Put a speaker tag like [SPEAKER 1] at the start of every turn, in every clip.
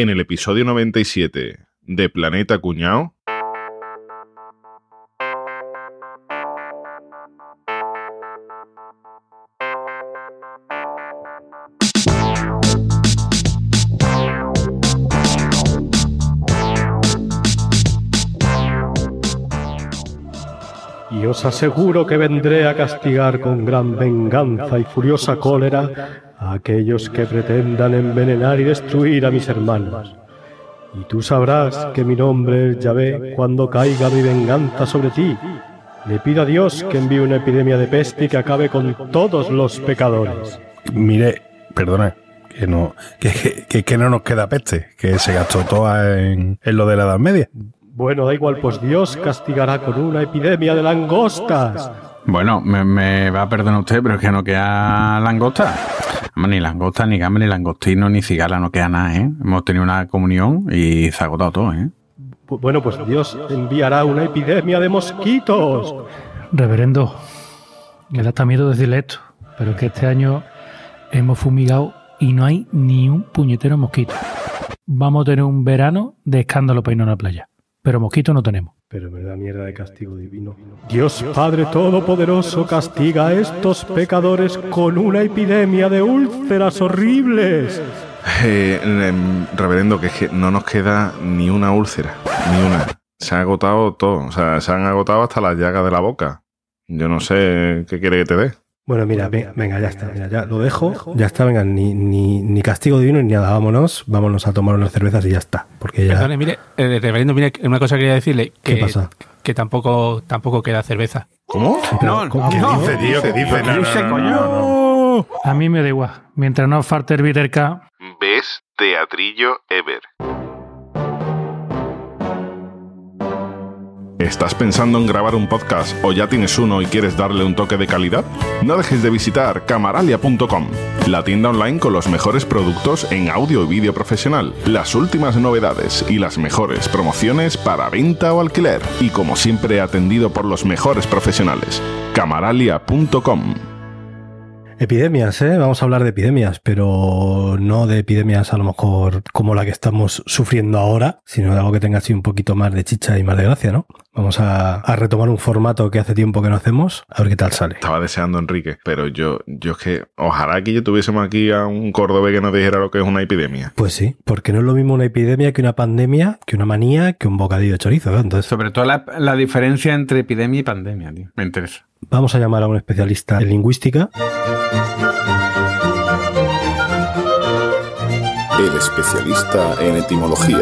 [SPEAKER 1] En el episodio 97 de Planeta Cuñao.
[SPEAKER 2] Y os aseguro que vendré a castigar con gran venganza y furiosa cólera a aquellos que pretendan envenenar y destruir a mis hermanos. Y tú sabrás que mi nombre es Yahvé cuando caiga mi venganza sobre ti. Le pido a Dios que envíe una epidemia de peste y que acabe con todos los pecadores.
[SPEAKER 3] Mire, perdona, que no, que, que, que no nos queda peste, que se gastó toda en, en lo de la Edad Media.
[SPEAKER 2] Bueno, da igual, pues Dios castigará con una epidemia de langostas.
[SPEAKER 4] Bueno, me, me va a perdonar usted, pero es que no queda langosta. Ni langosta, ni gamba, ni langostino, ni cigala, no queda nada, ¿eh? Hemos tenido una comunión y se ha agotado todo, ¿eh?
[SPEAKER 2] Bu- Bueno, pues Dios enviará una epidemia de mosquitos.
[SPEAKER 5] Reverendo, me da hasta miedo decirle esto, pero es que este año hemos fumigado y no hay ni un puñetero mosquito. Vamos a tener un verano de escándalo para irnos a la playa, pero mosquitos no tenemos.
[SPEAKER 2] Pero me da mierda de castigo divino. Dios Padre Todopoderoso castiga a estos pecadores con una epidemia de úlceras horribles.
[SPEAKER 1] Eh, em, reverendo, que es que no nos queda ni una úlcera, ni una. Se ha agotado todo, o sea, se han agotado hasta las llagas de la boca. Yo no sé qué quiere que te dé.
[SPEAKER 2] Bueno, mira, ve- venga, ya está, mira, ya lo dejo. Ya está, venga, ni, ni, ni castigo divino ni nada, vámonos, vámonos a tomar unas cervezas y ya está. Porque ya.
[SPEAKER 6] Perdone, mire, eh, reverendo, mire, una cosa quería decirle. Que,
[SPEAKER 2] ¿Qué pasa?
[SPEAKER 6] Que tampoco, tampoco queda cerveza.
[SPEAKER 1] ¿Cómo?
[SPEAKER 2] Pero, ¿cómo-
[SPEAKER 3] ¿Qué dice, tío? ¿Qué dice? No, no, no,
[SPEAKER 4] coño?
[SPEAKER 3] no, no.
[SPEAKER 5] A mí me da igual, mientras no falte el K,
[SPEAKER 1] Best teatrillo ever. ¿Estás pensando en grabar un podcast o ya tienes uno y quieres darle un toque de calidad? No dejes de visitar camaralia.com, la tienda online con los mejores productos en audio y vídeo profesional, las últimas novedades y las mejores promociones para venta o alquiler. Y como siempre atendido por los mejores profesionales. camaralia.com
[SPEAKER 2] Epidemias, ¿eh? Vamos a hablar de epidemias, pero no de epidemias a lo mejor como la que estamos sufriendo ahora, sino de algo que tenga así un poquito más de chicha y más de gracia, ¿no? Vamos a, a retomar un formato que hace tiempo que no hacemos, a ver qué tal sale.
[SPEAKER 1] Estaba deseando Enrique, pero yo, yo es que ojalá que yo tuviésemos aquí a un cordobés que nos dijera lo que es una epidemia.
[SPEAKER 2] Pues sí, porque no es lo mismo una epidemia que una pandemia, que una manía, que un bocadillo de chorizo, ¿eh? Entonces,
[SPEAKER 4] Sobre todo la, la diferencia entre epidemia y pandemia, tío. Me interesa.
[SPEAKER 2] Vamos a llamar a un especialista en lingüística.
[SPEAKER 7] El especialista en etimología.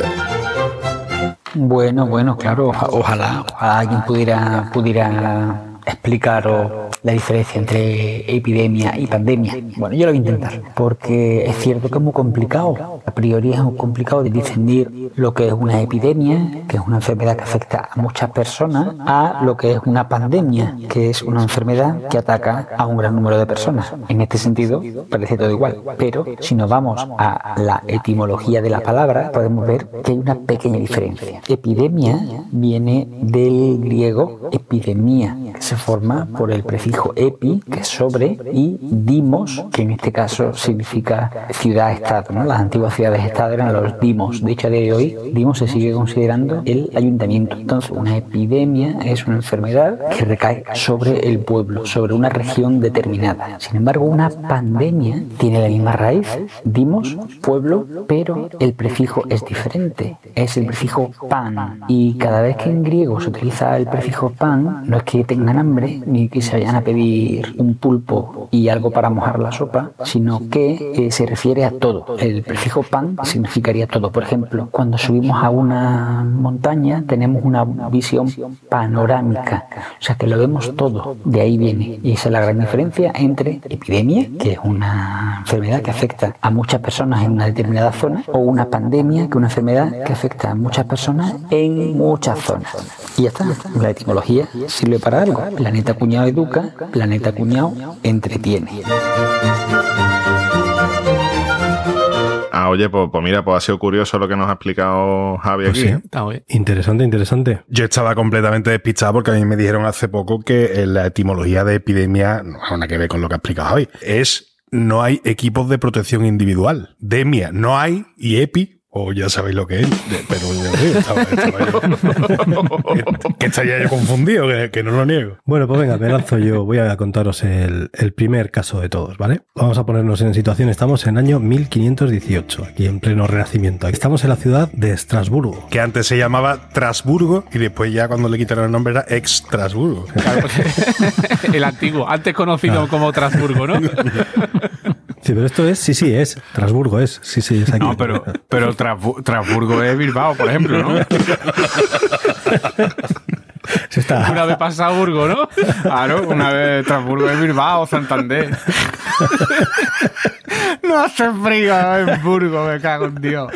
[SPEAKER 8] Bueno, bueno, claro, oja- ojalá, ojalá alguien pudiera, pudiera explicaros la diferencia entre epidemia y pandemia. Bueno, yo lo voy a intentar, porque es cierto que es muy complicado. A priori es muy complicado de discernir lo que es una epidemia, que es una enfermedad que afecta a muchas personas, a lo que es una pandemia, que es una enfermedad que ataca a un gran número de personas. En este sentido, parece todo igual. Pero si nos vamos a la etimología de la palabra, podemos ver que hay una pequeña diferencia. Epidemia viene del griego epidemia, que se forma por el prefijo epi, que es sobre, y dimos, que en este caso significa ciudad-estado. ¿no? Las antiguas ciudades-estado eran los dimos. De hecho, a día de hoy, dimos se sigue considerando el ayuntamiento. Entonces, una epidemia es una enfermedad que recae sobre el pueblo, sobre una región determinada. Sin embargo, una pandemia tiene la misma raíz, dimos, pueblo, pero el prefijo es diferente. Es el prefijo pan. Y cada vez que en griego se utiliza el prefijo pan, no es que tengan ni que se vayan a pedir un pulpo y algo para mojar la sopa, sino que eh, se refiere a todo. El prefijo pan significaría todo. Por ejemplo, cuando subimos a una montaña tenemos una visión panorámica, o sea que lo vemos todo. De ahí viene. Y esa es la gran diferencia entre epidemia, que es una enfermedad que afecta a muchas personas en una determinada zona, o una pandemia, que es una enfermedad que afecta a muchas personas en muchas zonas. Y ya está. La etimología sirve para algo. Planeta cuñado educa, planeta cuñado entretiene.
[SPEAKER 1] Ah, oye, pues, pues mira, pues ha sido curioso lo que nos ha explicado Javi
[SPEAKER 2] Pues
[SPEAKER 1] aquí.
[SPEAKER 2] sí.
[SPEAKER 6] Está bien.
[SPEAKER 2] Interesante, interesante.
[SPEAKER 3] Yo estaba completamente despistado porque a mí me dijeron hace poco que eh, la etimología de epidemia no tiene nada que ver con lo que ha explicado hoy. Es no hay equipos de protección individual. Demia no hay y epi o ya sabéis lo que es, pero ya digo, estaba- estaba yo- que, que estaría yo confundido, que, que no lo niego.
[SPEAKER 2] Bueno, pues venga, me lanzo yo. Voy a contaros el, el primer caso de todos, ¿vale? Vamos a ponernos en situación. Estamos en el año 1518, aquí en pleno renacimiento. Estamos en la ciudad de Estrasburgo.
[SPEAKER 3] Que antes se llamaba Trasburgo y después ya cuando le quitaron el nombre era ex Trasburgo.
[SPEAKER 6] Claro, el antiguo, antes conocido como Trasburgo, ¿no?
[SPEAKER 2] Sí, pero esto es, sí, sí, es. Estrasburgo es. Sí, sí, es aquí.
[SPEAKER 4] No, pero, pero Trasbu- Trasburgo es Bilbao, por ejemplo, ¿no?
[SPEAKER 2] Sí está.
[SPEAKER 6] Una vez pasado Burgo, ¿no?
[SPEAKER 4] Claro, una vez Trasburgo es Bilbao, Santander. No hace frío en Burgo, me cago en Dios.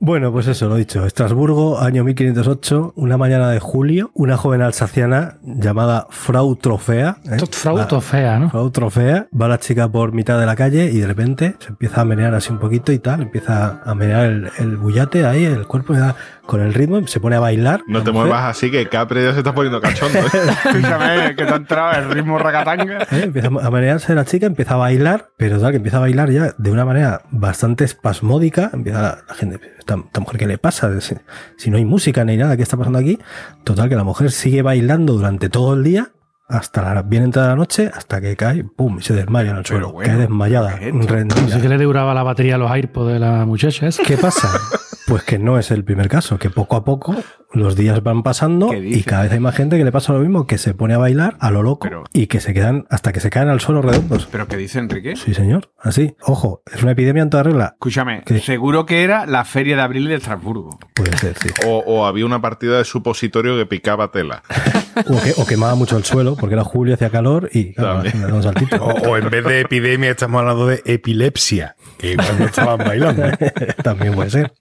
[SPEAKER 2] Bueno, pues eso, lo dicho. Estrasburgo, año 1508, una mañana de julio, una joven alsaciana llamada Frau Trofea. ¿eh?
[SPEAKER 5] Frau
[SPEAKER 2] Va-
[SPEAKER 5] Trofea, ¿no?
[SPEAKER 2] Frau Trofea, va la chica por mitad de la calle y de repente se empieza a menear así un poquito y tal, empieza a menear el, el bullate ahí, el cuerpo, y da- con el ritmo, se pone a bailar.
[SPEAKER 1] No te
[SPEAKER 2] mujer,
[SPEAKER 1] muevas así que Capri ya se está poniendo cachondo. ¿eh?
[SPEAKER 4] Escúchame, que te ha entrado el ritmo ragatanga.
[SPEAKER 2] ¿eh? Empieza a menearse la chica, empieza a bailar, pero tal, que empieza a bailar ya de una manera bastante espasmódica. Empieza la, la gente, esta, esta mujer, ¿qué le pasa? Si, si no hay música ni nada, ¿qué está pasando aquí? Total, que la mujer sigue bailando durante todo el día. Hasta la bien entrada la noche, hasta que cae, pum, y se desmaya en el suelo.
[SPEAKER 4] bueno,
[SPEAKER 2] cae desmayada,
[SPEAKER 4] ¿qué es
[SPEAKER 2] rendida.
[SPEAKER 5] Así que le duraba la batería a los AirPods de la muchacha esa.
[SPEAKER 2] ¿Qué pasa? Pues que no es el primer caso, que poco a poco los días van pasando
[SPEAKER 4] ¿Qué
[SPEAKER 2] y cada vez hay más gente que le pasa lo mismo, que se pone a bailar a lo loco
[SPEAKER 4] Pero-
[SPEAKER 2] y que se quedan hasta que se caen al suelo redondos.
[SPEAKER 4] ¿Pero qué dice Enrique?
[SPEAKER 2] Sí, señor. Así. Ojo, es una epidemia en toda regla.
[SPEAKER 4] Escúchame,
[SPEAKER 2] ¿Qué?
[SPEAKER 4] seguro que era la feria de abril de Estrasburgo.
[SPEAKER 2] Puede ser, sí.
[SPEAKER 1] O, o había una partida de supositorio que picaba tela.
[SPEAKER 2] O, que, o quemaba mucho el suelo porque era julio, hacía calor y claro, saltito.
[SPEAKER 3] O, o en vez de epidemia estamos hablando de epilepsia, que igual no estaban bailando.
[SPEAKER 2] También puede ser.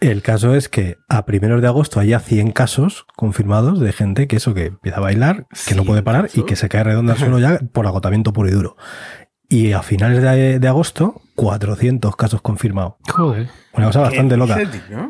[SPEAKER 2] El caso es que a primeros de agosto haya 100 casos confirmados de gente que eso, que empieza a bailar, que no puede parar y que se cae redonda al suelo ya por agotamiento puro y duro. Y a finales de, de agosto, 400 casos confirmados.
[SPEAKER 5] Joder.
[SPEAKER 2] Una cosa bastante loca.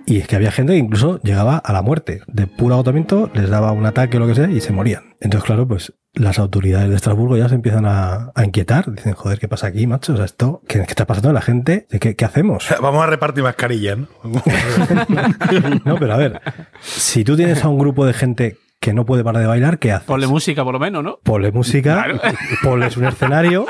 [SPEAKER 2] Y es que había gente que incluso llegaba a la muerte. De puro agotamiento, les daba un ataque o lo que sea y se morían. Entonces, claro, pues las autoridades de Estrasburgo ya se empician a, a inquietar. Dicen, joder, ¿qué pasa aquí, macho? O sea, esto, ¿qué, qué está pasando a la gente? ¿Qué, qué hacemos?
[SPEAKER 3] Vamos a repartir mascarillas, ¿no?
[SPEAKER 2] No, pero a ver, si tú tienes a un grupo de gente que no puede parar de bailar, ¿qué haces?
[SPEAKER 6] Ponle música, por lo menos, ¿no?
[SPEAKER 2] Ponle música, ponles un escenario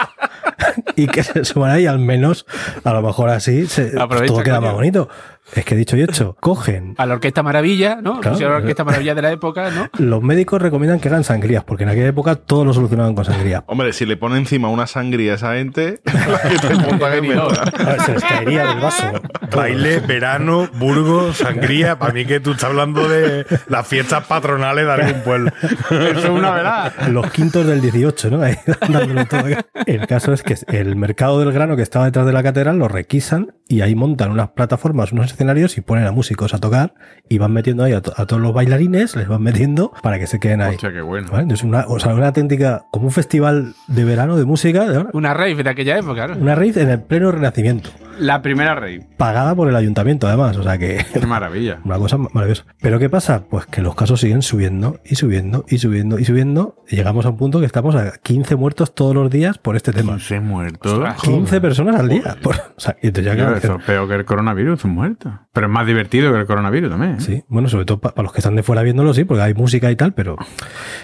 [SPEAKER 2] y que se suban ahí, al menos, a lo mejor así se- todo queda
[SPEAKER 6] coño.
[SPEAKER 2] más bonito. Es que dicho y hecho, cogen.
[SPEAKER 6] A la Orquesta Maravilla, ¿no?
[SPEAKER 2] Claro.
[SPEAKER 6] Pusieron la Orquesta Maravilla de la época, ¿no?
[SPEAKER 2] Los médicos recomiendan que hagan sangrías, porque en aquella época todo lo solucionaban con sangría.
[SPEAKER 1] Hombre, si le pone encima una sangría a esa gente, que te montan en venta.
[SPEAKER 2] A ver, se les caería del vaso.
[SPEAKER 3] Baile, verano, Burgos, sangría. Para mí que tú estás hablando de las fiestas patronales de algún pueblo.
[SPEAKER 4] Eso es una verdad.
[SPEAKER 2] Los quintos del 18, ¿no? Ahí, dándolo todo. El caso es que el mercado del grano que estaba detrás de la catedral lo requisan y ahí montan unas plataformas, unos escenarios y ponen a músicos a tocar y van metiendo ahí a, to- a todos los bailarines, les van metiendo para que se queden ahí.
[SPEAKER 4] Hostia, qué bueno.
[SPEAKER 2] ¿Vale? Entonces, una, o sea, una auténtica, como un festival de verano de música, de
[SPEAKER 6] Una rave de aquella época, ¿no?
[SPEAKER 2] una rave en el pleno renacimiento,
[SPEAKER 4] La primera rey.
[SPEAKER 2] pagada por el ayuntamiento además, o sea que
[SPEAKER 4] Qué maravilla.
[SPEAKER 2] una cosa maravillosa. Pero ¿qué pasa? Pues que los casos siguen subiendo y subiendo y subiendo y subiendo. Y llegamos a un punto que estamos a 15 muertos todos los días por este tema.
[SPEAKER 4] 15 muertos.
[SPEAKER 2] 15 personas al día. Por- o sea, y entonces ya
[SPEAKER 4] Claro, eso es peor que el coronavirus, un muerto. Pero es más divertido que el coronavirus también. ¿eh?
[SPEAKER 2] Sí, bueno, sobre todo para los que están de fuera viéndolo, sí, porque hay música y tal, pero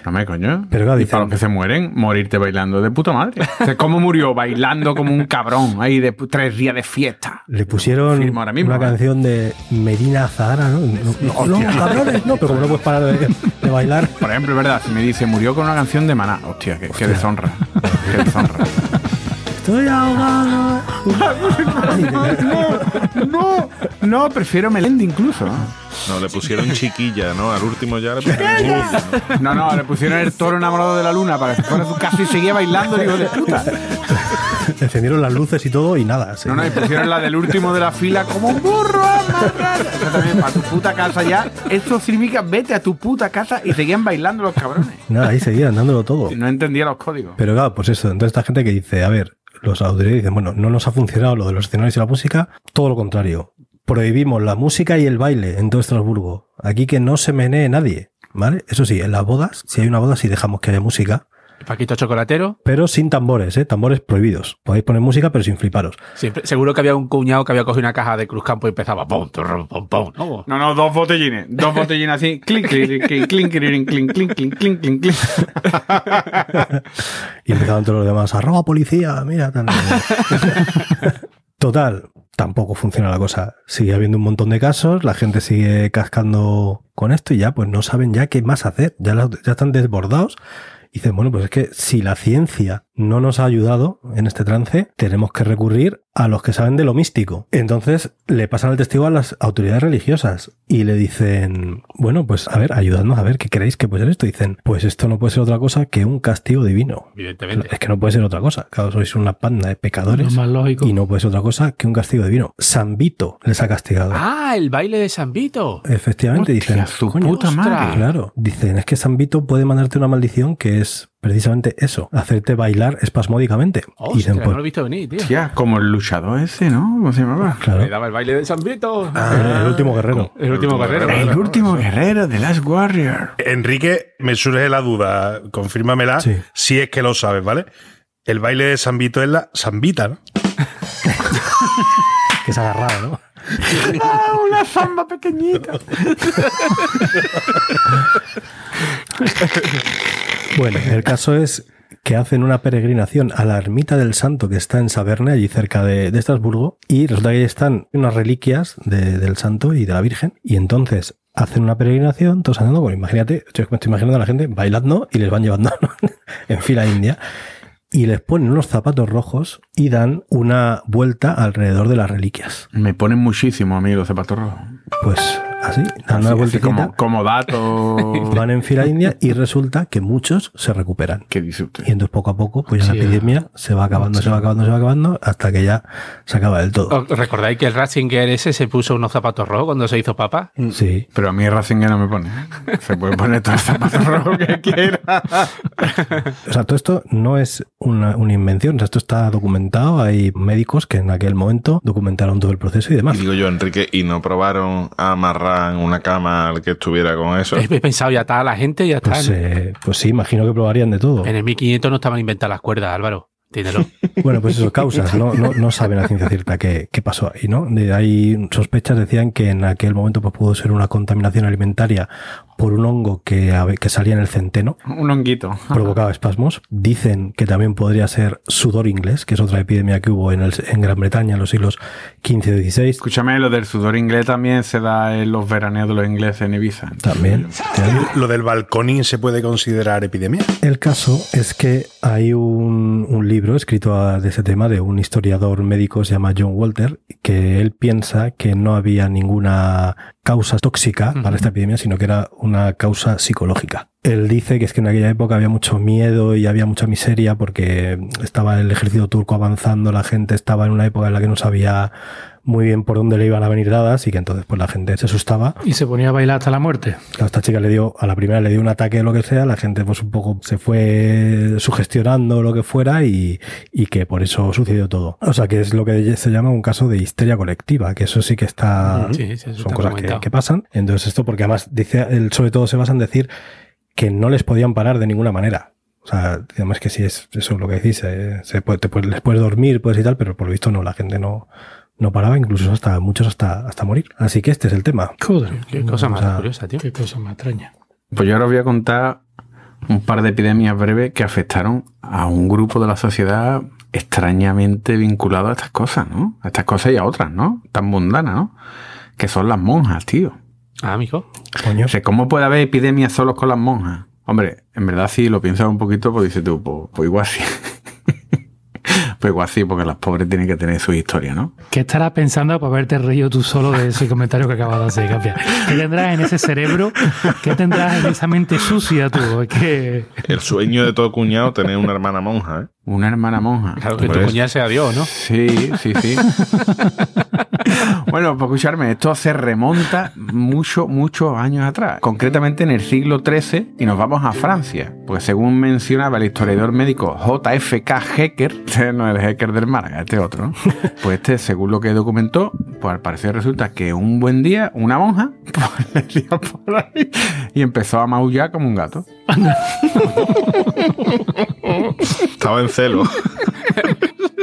[SPEAKER 4] No me coño.
[SPEAKER 2] Pero claro,
[SPEAKER 4] y
[SPEAKER 2] dicen-
[SPEAKER 4] para los que se mueren, morirte bailando de puta madre. O sea, ¿Cómo murió? Bailando como un cabrón ahí de tres días de fiesta.
[SPEAKER 2] Le pusieron
[SPEAKER 4] Firmo ahora mismo,
[SPEAKER 2] una
[SPEAKER 4] ¿eh?
[SPEAKER 2] canción de Medina Zahara, ¿no? No, no, no, cabrones, no, pero como no puedes parar de, de bailar.
[SPEAKER 4] Por ejemplo, es verdad, si me dice murió con una canción de maná. Hostia, qué, qué deshonra. qué deshonra.
[SPEAKER 2] Estoy ahogado.
[SPEAKER 4] No, no, prefiero Melendi incluso.
[SPEAKER 1] No, le pusieron chiquilla, ¿no? Al último ya le pusieron luz.
[SPEAKER 4] No, no, le pusieron el toro enamorado de la luna para que se fuera a su casa y seguía bailando, digo, de puta.
[SPEAKER 2] Encendieron las luces y todo y nada. sí.
[SPEAKER 4] No, no, y pusieron la del último de la fila como un burro también, para tu puta casa ya. Esto significa vete a tu puta casa y seguían bailando los cabrones.
[SPEAKER 2] Nada, ahí seguían dándolo todo.
[SPEAKER 4] No entendía los códigos.
[SPEAKER 2] Pero claro, pues eso, entonces esta gente que dice, a ver, los autoridades dicen, bueno, no nos ha funcionado lo de los escenarios y la música, todo lo contrario. Prohibimos la música y el baile en todo Estrasburgo. Aquí que no se menee nadie, ¿vale? Eso sí, en las bodas, si hay una boda, sí dejamos que haya música,
[SPEAKER 6] Paquito Chocolatero.
[SPEAKER 2] Pero sin tambores, ¿eh? Tambores prohibidos. Podéis poner música, pero sin fliparos.
[SPEAKER 6] Siempre, seguro que había un cuñado que había cogido una caja de Cruz Campo y empezaba pum, turrum, pum, pum, ¿no?
[SPEAKER 4] No, no, dos botellines. Dos botellines así. Clink, clink, clink, clink, clink, clink, clink, clink, clink, clink, clink.
[SPEAKER 2] Y empezaban todos los demás, arroba policía, mira. tal". Total, tampoco funciona la cosa. Sigue habiendo un montón de casos, la gente sigue cascando con esto y ya pues no saben ya qué más hacer. Ya, la- ya están desbordados. Y dicen, bueno, pues es que si la ciencia no nos ha ayudado en este trance, tenemos que recurrir a los que saben de lo místico. Entonces le pasan el testigo a las autoridades religiosas y le dicen, bueno, pues a ver, ayudadnos a ver qué creéis que puede ser esto. Dicen, pues esto no puede ser otra cosa que un castigo divino.
[SPEAKER 6] Evidentemente.
[SPEAKER 2] Es que no puede ser otra cosa. Claro, sois una panda de pecadores.
[SPEAKER 5] Lo más lógico.
[SPEAKER 2] Y no puede ser otra cosa que un castigo divino. San Vito les ha castigado.
[SPEAKER 6] Ah, el baile de San Vito.
[SPEAKER 2] Efectivamente,
[SPEAKER 4] Hostia,
[SPEAKER 2] dicen.
[SPEAKER 4] su
[SPEAKER 2] "Coño,
[SPEAKER 4] puta
[SPEAKER 6] ostras".
[SPEAKER 4] madre.
[SPEAKER 2] Claro, dicen, es que San Vito puede mandarte una maldición que es precisamente eso, hacerte bailar espasmódicamente. Y
[SPEAKER 6] Hostia,
[SPEAKER 2] dicen,
[SPEAKER 6] no
[SPEAKER 2] pues,
[SPEAKER 6] lo he visto venir, tío.
[SPEAKER 4] Tía, como el luchador ese, ¿no? ¿Cómo se llamaba?
[SPEAKER 2] claro,
[SPEAKER 6] Le daba el baile de San Vito.
[SPEAKER 2] el, el último guerrero.
[SPEAKER 6] el último guerrero.
[SPEAKER 4] El último guerrero de Last Warrior.
[SPEAKER 3] Enrique, me surge la duda, confírmamela,
[SPEAKER 2] Sí.
[SPEAKER 3] si es que lo sabes, ¿vale? El baile de San Vito es la Sambita, ¿no?
[SPEAKER 2] Que se ha agarrado, ¿no?
[SPEAKER 4] una zamba pequeñita.
[SPEAKER 2] Bueno, el caso es que hacen una peregrinación a la ermita del santo que está en Saverne, allí cerca de, de Estrasburgo, y resulta que ahí están unas reliquias de- del santo y de la Virgen, y entonces hacen una peregrinación, todos andando, bueno, imagínate, yo me estoy imaginando a la gente bailando y les van llevando en fila india, y les ponen unos zapatos rojos y dan una vuelta alrededor de las reliquias.
[SPEAKER 4] Me ponen muchísimo, amigo, zapatos rojos.
[SPEAKER 2] Pues así,
[SPEAKER 4] como, como dato.
[SPEAKER 2] van en fila india y resulta que muchos se recuperan.
[SPEAKER 4] ¿Qué dice usted?
[SPEAKER 2] Y entonces poco a poco, pues
[SPEAKER 5] Sí,
[SPEAKER 2] la epidemia se va acabando, se va acabando, se va acabando, hasta que ya se acaba del todo.
[SPEAKER 6] ¿Os ¿Recordáis que el Ratzinger ese se puso unos zapatos rojos cuando se hizo papa?
[SPEAKER 2] Sí.
[SPEAKER 4] Pero a mí Ratzinger no me pone. Se puede poner todos los zapatos rojos que quiera.
[SPEAKER 2] O sea, todo esto no es una, una invención, o sea, esto está documentado. Hay médicos que en aquel momento documentaron todo el proceso y demás.
[SPEAKER 1] Y digo yo, Enrique, ¿y no probaron a amarrar en una cama al que estuviera con eso?
[SPEAKER 6] He pensado, ya está la gente, ya está.
[SPEAKER 2] Pues, eh, pues sí, imagino que probarían de todo.
[SPEAKER 6] En el 1500 no estaban inventadas las cuerdas, Álvaro.
[SPEAKER 2] Bueno, pues eso, causas, no, no, no saben a ciencia cierta qué, qué pasó ahí, ¿no? De ahí sospechas decían que en aquel momento pues, pudo ser una contaminación alimentaria por un hongo que, que salía en el centeno.
[SPEAKER 4] Un honguito.
[SPEAKER 2] provocaba espasmos. Dicen que también podría ser sudor inglés, que es otra epidemia que hubo en, el- en Gran Bretaña en los siglos XV y XVI.
[SPEAKER 4] Escúchame, lo del sudor inglés también se da en los veraneos de los ingleses en Ibiza.
[SPEAKER 2] También.
[SPEAKER 3] Lo del balconín se puede considerar epidemia.
[SPEAKER 2] El caso es que hay un, un libro escrito a- de ese tema de un historiador médico, se llama John Walter, que él piensa que no había ninguna causa tóxica para esta epidemia, sino que era una causa psicológica. Él dice que es que en aquella época había mucho miedo y había mucha miseria porque estaba el ejército turco avanzando, la gente estaba en una época en la que no sabía muy bien por dónde le iban a venir dadas y que entonces pues la gente se asustaba
[SPEAKER 5] Y se ponía a bailar hasta la muerte.
[SPEAKER 2] Claro, esta chica le dio, a la primera le dio un ataque o lo que sea, la gente pues un poco se fue sugestionando lo que fuera y, y que por eso sucedió todo. O sea, que es lo que se llama un caso de histeria colectiva, que eso sí que está,
[SPEAKER 6] Sí, sí,
[SPEAKER 2] son
[SPEAKER 6] está
[SPEAKER 2] cosas que, que pasan. Entonces esto porque además dice, él sobre todo se basa en decir que no les podían parar de ninguna manera. O sea, además que sí es eso lo que decís, eh, se puede, te puedes- les puedes dormir, puedes y tal, pero por lo visto no, la gente no, no paraba, incluso hasta muchos hasta, hasta morir. Así que este es el tema.
[SPEAKER 5] Joder.
[SPEAKER 6] Qué cosa más curiosa, tío.
[SPEAKER 5] Qué cosa más extraña.
[SPEAKER 4] Pues yo ahora os voy a contar un par de epidemias breves que afectaron a un grupo de la sociedad extrañamente vinculado a estas cosas, ¿no? A estas cosas y a otras, ¿no? Tan mundanas, ¿no? Que son las monjas, tío.
[SPEAKER 6] Ah, amigo.
[SPEAKER 2] Coño.
[SPEAKER 4] O sea, ¿cómo puede haber epidemias solo con las monjas? Hombre, en verdad sí, lo piensas un poquito, pues dices tú, pues, pues igual sí. pues igual sí, porque las pobres tienen que tener su historia, ¿no?
[SPEAKER 5] ¿Qué estarás pensando por haberte reído tú solo de ese comentario que acabas de hacer, Capia? ¿Qué tendrás en ese cerebro? ¿Qué tendrás en esa mente sucia tú? Es que...
[SPEAKER 1] El sueño de todo cuñado tener una hermana monja, ¿eh?
[SPEAKER 4] Una hermana monja.
[SPEAKER 6] Claro, que tu cuñada sea Dios, ¿no?
[SPEAKER 4] Sí, sí, sí. Bueno, pues escucharme, esto se remonta mucho, muchos años atrás, concretamente en el siglo XIII, y nos vamos a Francia, pues según mencionaba el historiador médico JFK Hecker, este no es el Hecker del Málaga, este otro, ¿no? pues este, según lo que documentó, pues al parecer resulta que un buen día una monja pues, le dio por ahí y empezó a maullar como un gato.
[SPEAKER 1] Estaba en celo.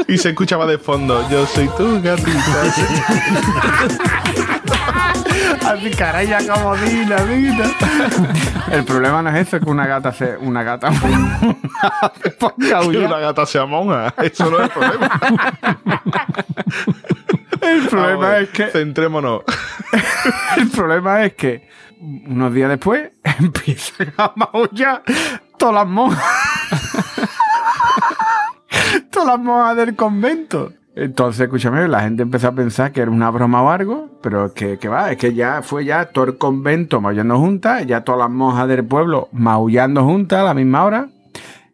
[SPEAKER 1] Y se escuchaba de fondo, yo soy tu gatita.
[SPEAKER 4] Así caraya como dina, vida. El problema no es eso, es que una gata se. Una gata. a
[SPEAKER 1] Que una gata sea monja. Eso no es el problema.
[SPEAKER 4] El problema es que.
[SPEAKER 1] Centrémonos.
[SPEAKER 4] El problema es que unos días después empiezan a maullar todas las monjas. Todas las monjas del convento. Entonces, escúchame, la gente empezó a pensar que era una broma o algo, pero que, que va, es que ya fue ya todo el convento maullando juntas, ya todas las monjas del pueblo maullando juntas a la misma hora,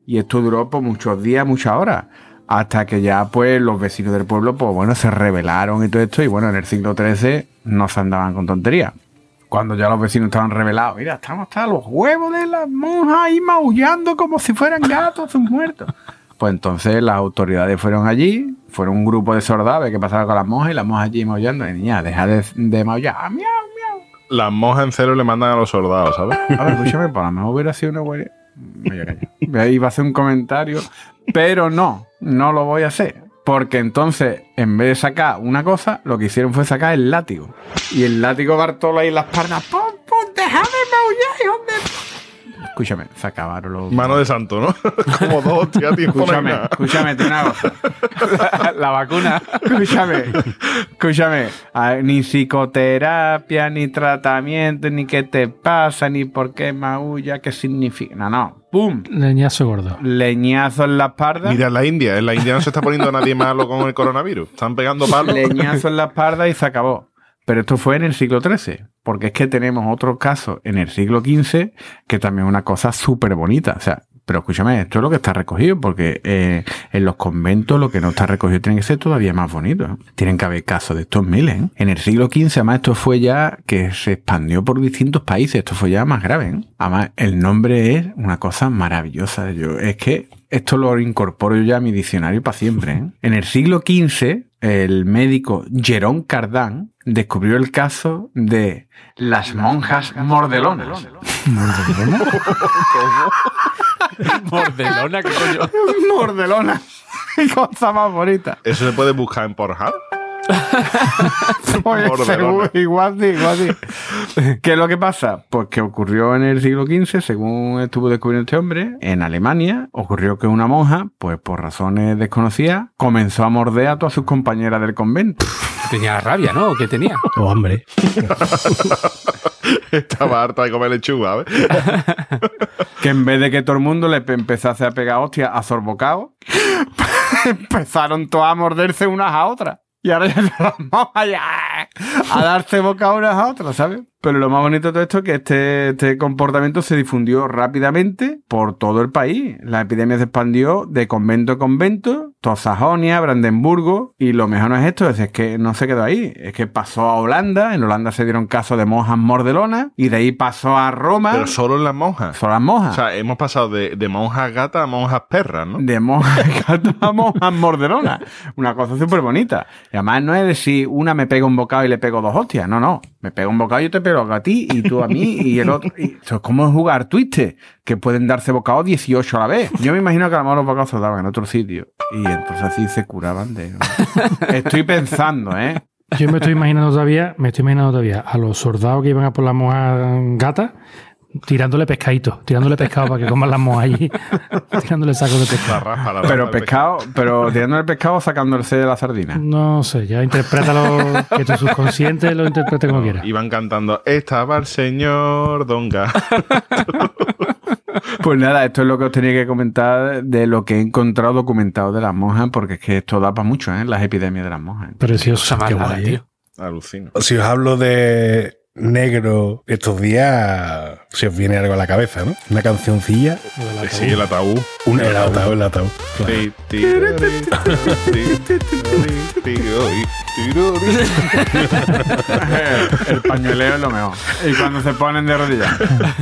[SPEAKER 4] y esto duró por muchos días, muchas horas, hasta que ya pues los vecinos del pueblo, pues bueno, se rebelaron y todo esto, y bueno, en el siglo XIII no se andaban con tonterías. Cuando ya los vecinos estaban revelados, mira, estamos hasta los huevos de las monjas ahí maullando como si fueran gatos muertos. Pues entonces las autoridades fueron allí, fueron un grupo de soldados que pasaron con las monjas y las monjas allí maullando. Y niña, deja de, de maullar. Ah, miau, miau.
[SPEAKER 1] Las monjas en celo le mandan a los soldados, ¿sabes?
[SPEAKER 4] A ver, escúchame, para lo mejor hubiera sido una buena. Me voy a callar. Iba a hacer un comentario, pero no, no lo voy a hacer. Porque entonces, en vez de sacar una cosa, lo que hicieron fue sacar el látigo. Y el látigo Bartolo ahí en las piernas. ¡Pum, pum! ¡Déjame maullar, hijo de... Escúchame, se acabaron los...
[SPEAKER 1] Mano de santo, ¿no? Como dos no hay
[SPEAKER 4] Escúchame, escúchame, tiene una cosa.
[SPEAKER 6] La, la vacuna.
[SPEAKER 4] Escúchame, escúchame. A ver, ni psicoterapia, ni tratamiento, ni qué te pasa, ni por qué maulla, qué significa. No, no. ¡Pum!
[SPEAKER 5] Leñazo gordo.
[SPEAKER 4] Leñazo en la espalda.
[SPEAKER 1] Mira, en la India. En la India no se está poniendo nadie malo con el coronavirus. Están pegando palos.
[SPEAKER 4] leñazo en la espalda y se acabó. Pero esto fue en el siglo XIII, porque es que tenemos otro caso en el siglo XV que también es una cosa súper bonita. O sea, pero escúchame, esto es lo que está recogido, porque eh, en los conventos lo que no está recogido tiene que ser todavía más bonito. Tienen que haber casos de estos miles. ¿eh? En el siglo XV, además, esto fue ya que se expandió por distintos países. Esto fue ya más grave. ¿eh? Además, el nombre es una cosa maravillosa. Yo, es que esto lo incorporo ya a mi diccionario para siempre. En el siglo XV, el médico Jerón Cardán descubrió el caso de las monjas mordelonas.
[SPEAKER 6] Mordelona, ¿qué coño?
[SPEAKER 4] Mordelona. Cosa más bonita.
[SPEAKER 1] ¿Eso se puede buscar en Pornhub?
[SPEAKER 4] Pues, seguro, igual sí, igual sí. ¿Qué es lo que pasa? Pues que ocurrió en el siglo XV, según estuvo descubriendo este hombre, en Alemania, ocurrió que una monja, pues por razones desconocidas, comenzó a morder a todas sus compañeras del convento.
[SPEAKER 6] Tenía rabia, ¿no? ¿Qué tenía?
[SPEAKER 2] Oh, hambre.
[SPEAKER 1] Estaba harta de comer lechuga, ¿ves?
[SPEAKER 4] que en vez de que todo el mundo le pe- empezase a pegar hostias a sorbocao, empezaron todas a morderse unas a otras. Y ahora ya monjas ya a darse boca unas a otras, ¿sabes? Pero lo más bonito de todo esto es que este, este comportamiento se difundió rápidamente por todo el país. La epidemia se expandió de convento a convento, toda Sajonia, Brandenburgo, y lo mejor no es esto, es que no se quedó ahí, es que pasó a Holanda, en Holanda se dieron casos de monjas mordelonas, y de ahí pasó a Roma,
[SPEAKER 1] Pero solo en las monjas.
[SPEAKER 4] son las monjas.
[SPEAKER 1] O sea, hemos pasado de, de monjas gatas a monjas perras, ¿no?
[SPEAKER 4] de monjas gatas a monjas mordelonas. Una cosa súper bonita. Y además no es decir, una me pega un bocado y le pego dos hostias. No, no. Me pega un bocado y yo te pego a ti y tú a mí y el otro. Y eso es como jugar twister, que pueden darse bocados 18 a la vez. Yo me imagino que a lo mejor los bocados se daban en otro sitio. Y entonces así se curaban de... Estoy pensando, ¿eh?
[SPEAKER 5] Yo me estoy imaginando todavía, me estoy imaginando todavía a los soldados que iban a por las mojas gatas tirándole pescaditos, tirándole pescado para que coman las mojas allí, tirándole sacos de
[SPEAKER 1] La
[SPEAKER 5] pescado.
[SPEAKER 1] raja, la
[SPEAKER 4] Pero
[SPEAKER 1] raja del
[SPEAKER 4] pescado, pero tirando el pescado o sacándose de la sardina.
[SPEAKER 5] No sé, ya interprétalo, que tu subconsciente lo interprete como quiera.
[SPEAKER 1] Iban cantando, estaba el señor Donga.
[SPEAKER 4] Pues nada, esto es lo que os tenía que comentar de lo que he encontrado documentado de las monjas, porque es que esto da para mucho, ¿eh? Las epidemias de las monjas.
[SPEAKER 5] Precioso, qué guay, ¿eh?
[SPEAKER 6] tío.
[SPEAKER 1] Alucino.
[SPEAKER 3] Si os hablo de negro estos días, si os viene algo a la cabeza, ¿no? Una cancioncilla.
[SPEAKER 1] Sí, el ataúd.
[SPEAKER 3] Un, el ataúd, el ataúd. claro.
[SPEAKER 4] El pañueleo es lo mejor. Y cuando se ponen de rodillas.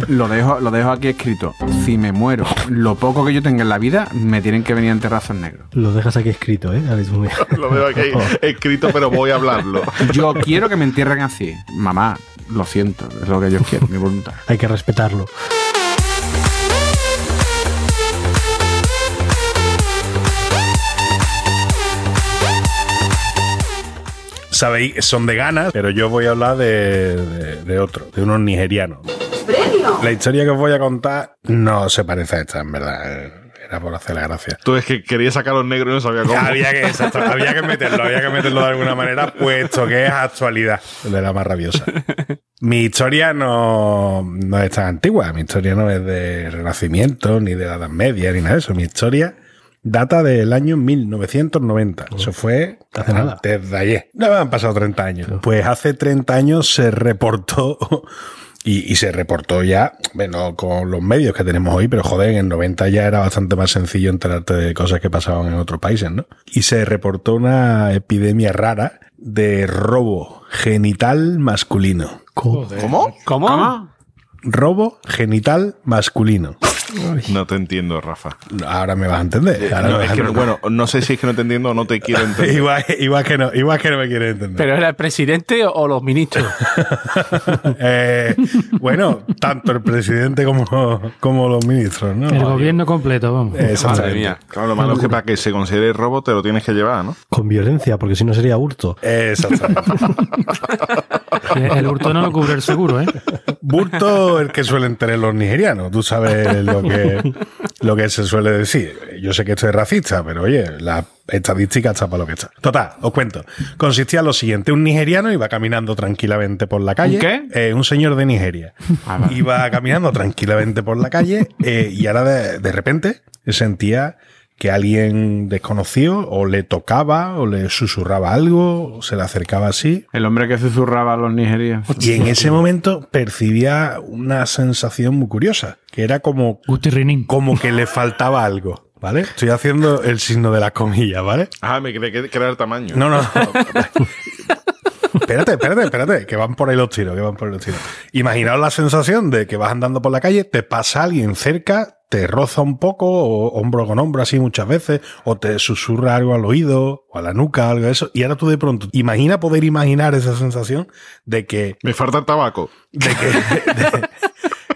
[SPEAKER 4] Lo dejo, lo dejo aquí escrito. Si me muero, lo poco que yo tenga en la vida, me tienen que venir en terrazos negros.
[SPEAKER 2] Lo dejas aquí escrito, ¿eh? Alex Mumia.
[SPEAKER 1] Lo veo aquí escrito, pero voy a hablarlo.
[SPEAKER 4] Yo quiero que me entierren así. Mamá, lo siento, es lo que yo quiero, mi voluntad.
[SPEAKER 2] Hay que respetarlo.
[SPEAKER 3] Sabéis, son de ganas, pero yo voy a hablar de, de, de otro, de unos nigerianos. La historia que os voy a contar no se parece a esta, en verdad. Era por hacer la gracia.
[SPEAKER 1] Tú es que querías sacar a los negros y no sabía cómo.
[SPEAKER 3] Había que, exacto, había que meterlo, había que meterlo de alguna manera, puesto que es actualidad de la más rabiosa. Mi historia no, no es tan antigua, mi historia no es de Renacimiento, ni de la Edad Media, ni nada de eso. Mi historia data del año 1990. Eso fue
[SPEAKER 2] Hace nada.
[SPEAKER 3] antes de ayer. No han pasado 30 años. Pues hace 30 años se reportó y, y se reportó ya, bueno, con los medios que tenemos hoy, pero joder, en el 90 ya era bastante más sencillo enterarte de cosas que pasaban en otros países, ¿no? Y se reportó una epidemia rara de robo genital masculino.
[SPEAKER 1] ¿Cómo?
[SPEAKER 6] ¿Cómo?
[SPEAKER 3] Robo genital masculino.
[SPEAKER 1] No te entiendo, Rafa.
[SPEAKER 3] Ahora me vas a entender. Ahora
[SPEAKER 1] No,
[SPEAKER 3] vas a
[SPEAKER 1] que, bueno, no sé si es que no te entiendo o no te quiero entender.
[SPEAKER 3] Igual, igual que no, igual que no me quieres entender.
[SPEAKER 6] ¿Pero era el presidente o los ministros?
[SPEAKER 3] Eh, bueno, tanto el presidente como, como los ministros, ¿no?
[SPEAKER 5] El gobierno completo, vamos.
[SPEAKER 3] Exactamente.
[SPEAKER 6] Madre mía.
[SPEAKER 1] Claro, lo malo es que para que se considere robo te lo tienes que llevar, ¿no?
[SPEAKER 2] Con violencia, porque si no sería hurto.
[SPEAKER 3] Exactamente.
[SPEAKER 5] El hurto no lo cubre el seguro, ¿eh?
[SPEAKER 3] Burto el que suelen tener los nigerianos. Tú sabes lo que, lo que se suele decir. Yo sé que esto es racista, pero oye, la estadística está para lo que está. Total, os cuento. Consistía en lo siguiente. Un nigeriano iba caminando tranquilamente por la calle.
[SPEAKER 6] ¿Un qué?
[SPEAKER 3] Eh, un señor de Nigeria.
[SPEAKER 4] Ah.
[SPEAKER 3] Iba caminando tranquilamente por la calle eh, y ahora de, de repente sentía que alguien desconocido o le tocaba o le susurraba algo o se le acercaba así.
[SPEAKER 4] El hombre que susurraba a los nigerianos.
[SPEAKER 3] Y en ese momento percibía una sensación muy curiosa, que era como, como que le faltaba algo, ¿vale? Estoy haciendo el signo de las comillas, ¿vale?
[SPEAKER 1] Ah, me creí que que era el tamaño.
[SPEAKER 3] No, no. espérate, espérate, espérate, que van por ahí los tiros, que van por ahí los tiros. Imaginaos la sensación de que vas andando por la calle, te pasa alguien cerca, te roza un poco, o hombro con hombro así muchas veces, o te susurra algo al oído, o a la nuca, algo de eso, y ahora tú de pronto, imagina poder imaginar esa sensación de que
[SPEAKER 1] Me falta el tabaco.
[SPEAKER 3] de que, de,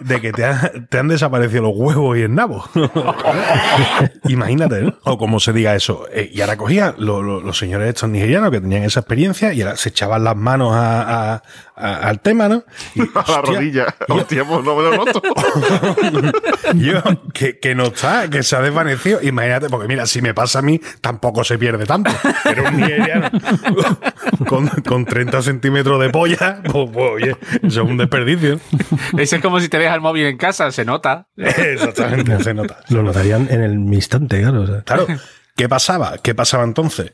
[SPEAKER 3] de que te, han- te han desaparecido los huevos y el nabo. Imagínate, ¿no? O como se diga eso. Eh, y ahora cogían lo- lo- los señores estos nigerianos que tenían esa experiencia y ahora se echaban las manos a- a- a- al tema, ¿no? Y,
[SPEAKER 1] A la
[SPEAKER 3] hostia,
[SPEAKER 1] rodilla. Hostia, pues no me lo noto.
[SPEAKER 3] yo, que, que no está, que se ha desvanecido. Imagínate, porque mira, si me pasa a mí, tampoco se pierde tanto. Pero un nigeriano con, con 30 centímetros de polla, pues, pues, oye, eso es un desperdicio.
[SPEAKER 6] Eso es como si te dejas el móvil en casa, se nota.
[SPEAKER 3] Exactamente, se nota.
[SPEAKER 2] Lo notarían en el instante, claro. o sea.
[SPEAKER 3] Claro, ¿qué pasaba? ¿Qué pasaba entonces?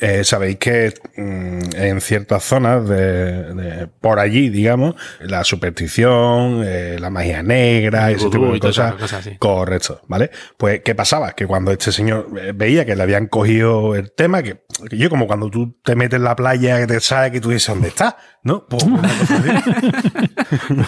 [SPEAKER 3] Eh, Sabéis que mm, en ciertas zonas de, de- por allí, digamos, la superstición, eh, la magia negra, ese tipo de cosas. Correcto, ¿vale? Pues, ¿qué pasaba? Que cuando este señor eh, veía que le habían cogido el tema, que, que yo como cuando tú te metes en la playa, que te sale, que tú dices, ¿dónde está? ¿No? Pues una cosa así.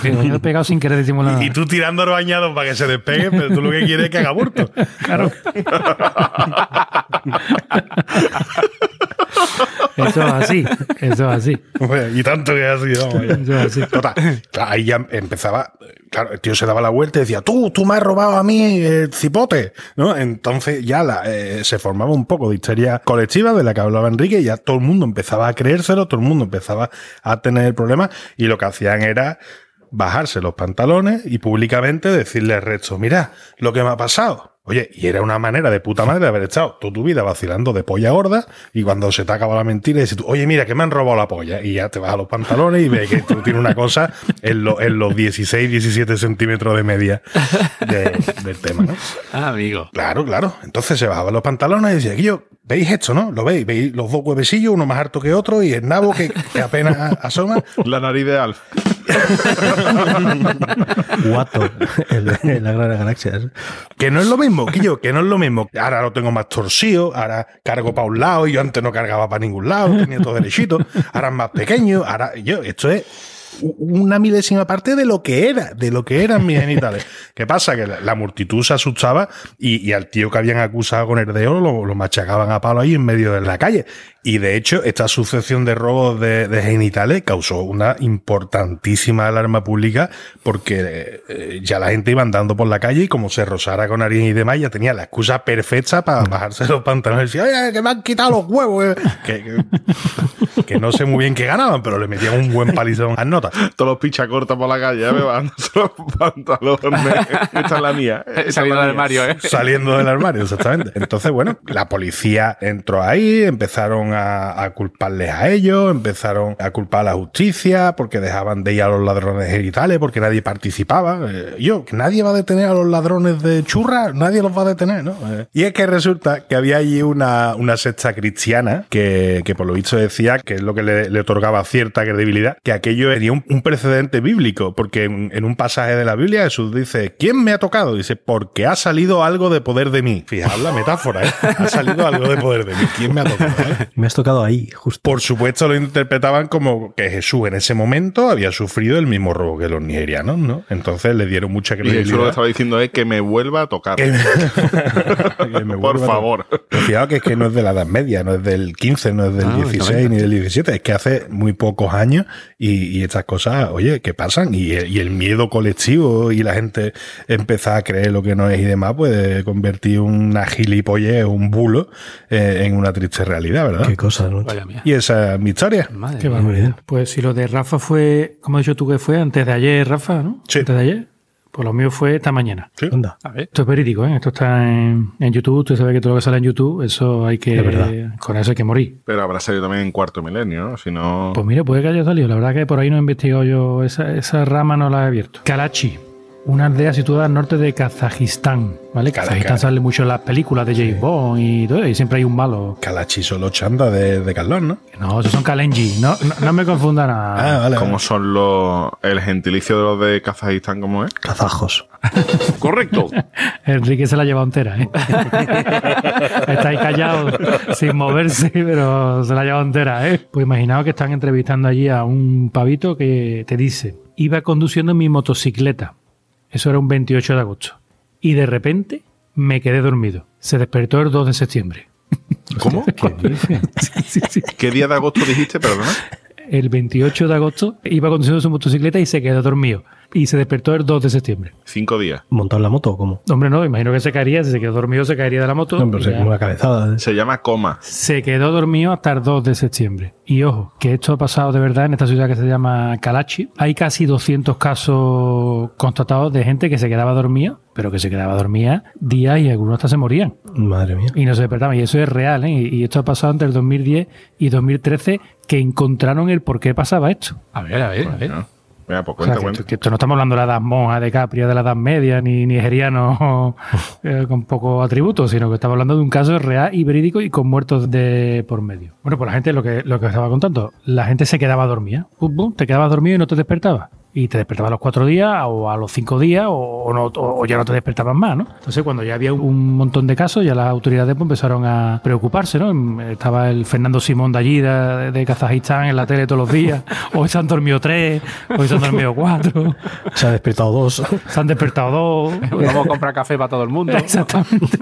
[SPEAKER 5] Yo he pegado sin querer disimular.
[SPEAKER 3] Y, y tú tirando los bañados para que se despegue, pero tú lo que quieres es que haga burto.
[SPEAKER 5] Claro. Eso es así. Eso es así.
[SPEAKER 3] Bueno, y tanto que ha sido. vamos, ya.
[SPEAKER 5] Eso es así.
[SPEAKER 3] Total, ahí ya empezaba, claro, el tío se daba la vuelta y decía, tú, tú me has robado a mí el cipote, ¿no? Entonces ya la, eh, se formaba un poco de histeria colectiva de la que hablaba Enrique y ya todo el mundo empezaba a creérselo, todo el mundo empezaba a tener problemas y lo que hacían era bajarse los pantalones y públicamente decirle al resto, mira lo que me ha pasado. Oye, y era una manera de puta madre de haber estado toda tu vida vacilando de polla gorda y cuando se te acaba la mentira dices tú, oye, mira que me han robado la polla y ya te vas a los pantalones y ves que tú tienes una cosa en, lo- en los 16, 17 centímetros de media de- del tema, ¿no?
[SPEAKER 6] Ah, amigo.
[SPEAKER 3] Claro, claro. Entonces se bajaban los pantalones y decía, yo, ¿veis esto, no? ¿Lo veis? ¿Veis los dos huevecillos, uno más harto que otro y el nabo que, que apenas asoma?
[SPEAKER 1] La nariz de Alf.
[SPEAKER 2] Guato, en la gran galaxia.
[SPEAKER 3] Que no es lo mismo, que yo, que no es lo mismo. Ahora lo tengo más torcido, ahora cargo para un lado y yo antes no cargaba para ningún lado, tenía todo derechito. Ahora es más pequeño, ahora yo, esto es una milésima parte de lo que era, de lo que eran mis genitales. ¿Qué pasa? Que la, la multitud se asustaba y, y al tío que habían acusado con herdeo lo, lo machacaban a palo ahí en medio de la calle. Y de hecho, esta sucesión de robos de, de genitales causó una importantísima alarma pública porque eh, ya la gente iba andando por la calle y como se rozara con harina y demás, ya tenía la excusa perfecta para bajarse los pantalones y decir, oye, que me han quitado los huevos. eh". Que, que- que no sé muy bien qué ganaban, pero le metían un buen palizón a nota.
[SPEAKER 1] Todos los pichas cortos por la calle, ¿eh? me van los pantalones. Esta es la mía. esta
[SPEAKER 6] Saliendo
[SPEAKER 1] la
[SPEAKER 6] del armario, ¿eh?
[SPEAKER 3] Saliendo del armario, exactamente. Entonces, bueno, la policía entró ahí, empezaron a, a culparles a ellos, empezaron a culpar a la justicia porque dejaban de ir a los ladrones genitales, porque nadie participaba. Eh, yo, nadie va a detener a los ladrones de churras, nadie los va a detener, ¿no? Eh, y es que resulta que había allí una, una secta cristiana que, que por lo visto decía que es lo que le, le otorgaba cierta credibilidad, que aquello tenía un, un precedente bíblico, porque en, en un pasaje de la Biblia Jesús dice, ¿quién me ha tocado? Dice, porque ha salido algo de poder de mí. Fijaos la metáfora, ¿eh? Ha salido algo de poder de mí. ¿Quién me ha tocado? eh?
[SPEAKER 2] Me has tocado ahí, justo.
[SPEAKER 3] Por supuesto lo interpretaban como que Jesús en ese momento había sufrido el mismo robo que los nigerianos, ¿no? Entonces le dieron mucha
[SPEAKER 1] Y Jesús lo que
[SPEAKER 3] credibilidad.
[SPEAKER 1] estaba diciendo es que me vuelva a tocar.
[SPEAKER 3] Que- que me
[SPEAKER 1] Por
[SPEAKER 3] a-
[SPEAKER 1] favor.
[SPEAKER 3] Fijaos que es que no es de la Edad Media, no es del 15, no es del
[SPEAKER 6] Ah,
[SPEAKER 3] 16 ni del 17, es que hace muy pocos años y, y estas cosas, oye, que pasan y, y el miedo colectivo y la gente empieza a creer lo que no es y demás puede convertir una gilipollez, un bulo eh, en una triste realidad, ¿verdad?
[SPEAKER 2] Qué cosa, ¿no?
[SPEAKER 6] Vaya mía.
[SPEAKER 3] Y esa es mi historia.
[SPEAKER 6] Madre
[SPEAKER 5] Qué
[SPEAKER 6] mía.
[SPEAKER 5] barbaridad. Pues si lo de Rafa fue, como has dicho tú que fue antes de ayer, Rafa, ¿no?
[SPEAKER 3] Sí.
[SPEAKER 5] Antes de ayer. Pues lo mío fue esta mañana.
[SPEAKER 3] Sí.
[SPEAKER 2] Anda.
[SPEAKER 6] A ver.
[SPEAKER 5] Esto es verídico, ¿eh? Esto está en, en YouTube. Tú sabes que todo lo que sale en YouTube, eso hay que.
[SPEAKER 2] Verdad.
[SPEAKER 5] Con eso hay que morir.
[SPEAKER 1] Pero habrá salido también en cuarto milenio, ¿no? Si no.
[SPEAKER 5] Pues mira, puede que haya salido. La verdad que por ahí no he investigado yo. Esa, esa rama no la he abierto. Kalachi. Una aldea situada al norte de Kazajistán. ¿Vale? Kazajistán sale mucho en las películas de James Bond y todo. Y siempre hay un malo.
[SPEAKER 3] Calachi solo chanda de, de Carlón, ¿no?
[SPEAKER 5] No, esos son Kalenji. No, no, no me confunda nada.
[SPEAKER 3] Ah, vale.
[SPEAKER 1] ¿Cómo son los. el gentilicio de los de Kazajistán, cómo es?
[SPEAKER 2] Kazajos.
[SPEAKER 1] Correcto.
[SPEAKER 5] Enrique se la ha llevado entera, ¿eh? Está ahí callado, sin moverse, pero se la ha llevado entera, ¿eh? Pues imaginaos que están entrevistando allí a un pavito que te dice, iba conduciendo mi motocicleta. Eso era un 28 de agosto. Y de repente me quedé dormido. Se despertó el 2 de septiembre.
[SPEAKER 1] ¿Cómo?
[SPEAKER 5] Sí, sí.
[SPEAKER 1] ¿Qué día de agosto dijiste, perdona?
[SPEAKER 5] El 28 de agosto iba conduciendo su motocicleta y se quedó dormido. Y se despertó el 2 de septiembre.
[SPEAKER 1] Cinco días.
[SPEAKER 2] ¿Montar la moto o cómo?
[SPEAKER 5] Hombre, no, imagino que se caería, si se quedó dormido se caería de la moto.
[SPEAKER 2] No, pero se una cabezada. ¿eh?
[SPEAKER 1] Se llama coma.
[SPEAKER 5] Se quedó dormido hasta el 2 de septiembre. Y ojo, que esto ha pasado de verdad en esta ciudad que se llama Kalachi. Hay casi 200 casos constatados de gente que se quedaba dormida, pero que se quedaba dormida días y algunos hasta se morían.
[SPEAKER 2] Madre mía.
[SPEAKER 5] Y no se despertaban. Y eso es real, ¿eh? Y esto ha pasado entre el 2010 y 2013 que encontraron el por qué pasaba esto.
[SPEAKER 6] A ver, a ver, a ver.
[SPEAKER 1] ¿no? Pues
[SPEAKER 5] O sea,
[SPEAKER 1] cuenta,
[SPEAKER 5] que, esto no estamos hablando de la edad monja de Capria, de la edad media, ni nigeriano eh, con pocos atributos, sino que estamos hablando de un caso real y verídico y con muertos de por medio. Bueno, pues la gente, lo que, lo que estaba contando, la gente se quedaba dormida. Pum, pum, te quedabas dormido y no te despertabas. Y te despertabas a los cuatro días o a los cinco días o, o no, o- o ya no te despertabas más, ¿no? Entonces, cuando ya había un montón de casos, ya las autoridades pues, empezaron a preocuparse, ¿no? Estaba el Fernando Simón de allí, de, de Kazajistán, en la tele todos los días. Hoy se han dormido tres, hoy se han dormido cuatro,
[SPEAKER 2] Se ha despertado dos.
[SPEAKER 5] se han despertado dos.
[SPEAKER 6] Vamos a comprar café para todo el mundo.
[SPEAKER 5] Exactamente.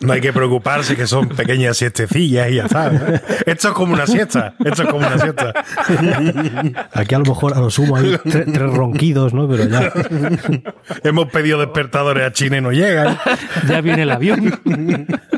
[SPEAKER 3] No hay que preocuparse que son pequeñas siestecillas y ya está. ¿eh? Esto es como una siesta. Esto es como una siesta.
[SPEAKER 2] Aquí a lo mejor a lo sumo hay tre- tres ronquidos, ¿no? Pero ya.
[SPEAKER 3] Hemos pedido despertadores a China y no llegan.
[SPEAKER 5] ya viene el avión.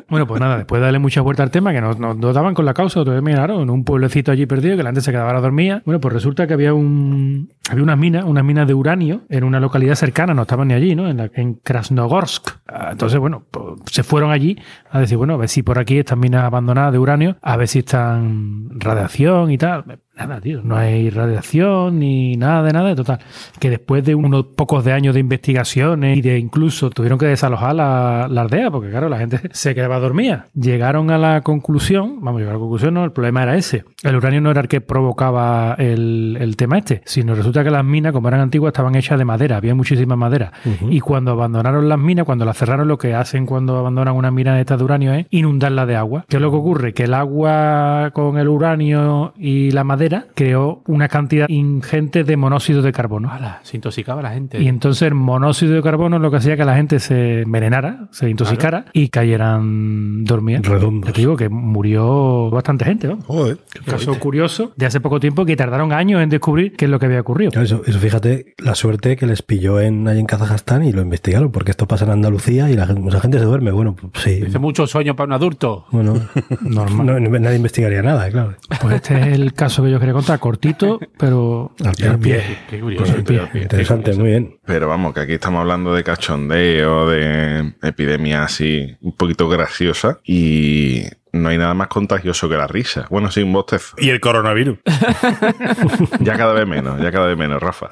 [SPEAKER 5] Bueno, pues nada, después de darle mucha vuelta al tema, que nos, nos, nos daban con la causa, entonces miraron en un pueblecito allí perdido, que la gente se quedaba dormida. Bueno, pues resulta que había un había unas minas, unas minas de uranio en una localidad cercana, no estaban ni allí, ¿no? En, la, en Krasnogorsk. Ah, Entonces, bueno, pues se fueron allí a decir, bueno, a ver si por aquí estas minas abandonadas de uranio, a ver si están radiación y tal. Nada, tío, no hay radiación ni nada de nada, de total. Que después de unos pocos de años de investigaciones y de incluso tuvieron que desalojar la, la aldea, porque claro, la gente se quedaba dormida. Llegaron a la conclusión, vamos, llegaron a la conclusión, no, el problema era ese. El uranio no era el que provocaba el, el tema este, sino resulta resulta que las minas, como eran antiguas, estaban hechas de madera, había muchísima madera. Y cuando abandonaron las minas, cuando las cerraron, lo que hacen cuando abandonan una mina de estas de uranio es inundarla de agua. ¿Qué es lo que ocurre? Que el agua con el uranio y la madera creó una cantidad ingente de monóxido de carbono.
[SPEAKER 6] Hala, se intoxicaba la gente.
[SPEAKER 5] Y entonces el monóxido de carbono es lo que hacía que la gente se envenenara, se intoxicara y cayeran dormidas.
[SPEAKER 2] Redondos.
[SPEAKER 5] Te digo que murió bastante gente. ¿no?
[SPEAKER 3] Joder.
[SPEAKER 5] Caso curioso de hace poco tiempo que tardaron años en descubrir qué es lo que había ocurrido.
[SPEAKER 2] Claro, Eso, eso fíjate la suerte que les pilló en, ahí en Kazajstán y lo investigaron, porque esto pasa en Andalucía y la, gente- mucha gente se duerme. Bueno, pues sí.
[SPEAKER 6] Hace mucho sueño para un adulto.
[SPEAKER 2] Bueno,
[SPEAKER 5] Normal.
[SPEAKER 2] no- no- nadie investigaría nada, claro.
[SPEAKER 5] Pues este es el caso que yo quería contar, cortito, pero
[SPEAKER 2] Al pie, al pie.
[SPEAKER 6] Qué curioso.
[SPEAKER 5] Al pie.
[SPEAKER 2] Interesante, muy bien.
[SPEAKER 1] Pero vamos, que aquí estamos hablando de cachondeo, de epidemia así un poquito graciosa y no hay nada más contagioso que la risa. Bueno, sí, un bostezo.
[SPEAKER 3] Y el coronavirus.
[SPEAKER 1] Ya cada vez menos, ya cada vez menos, Rafa.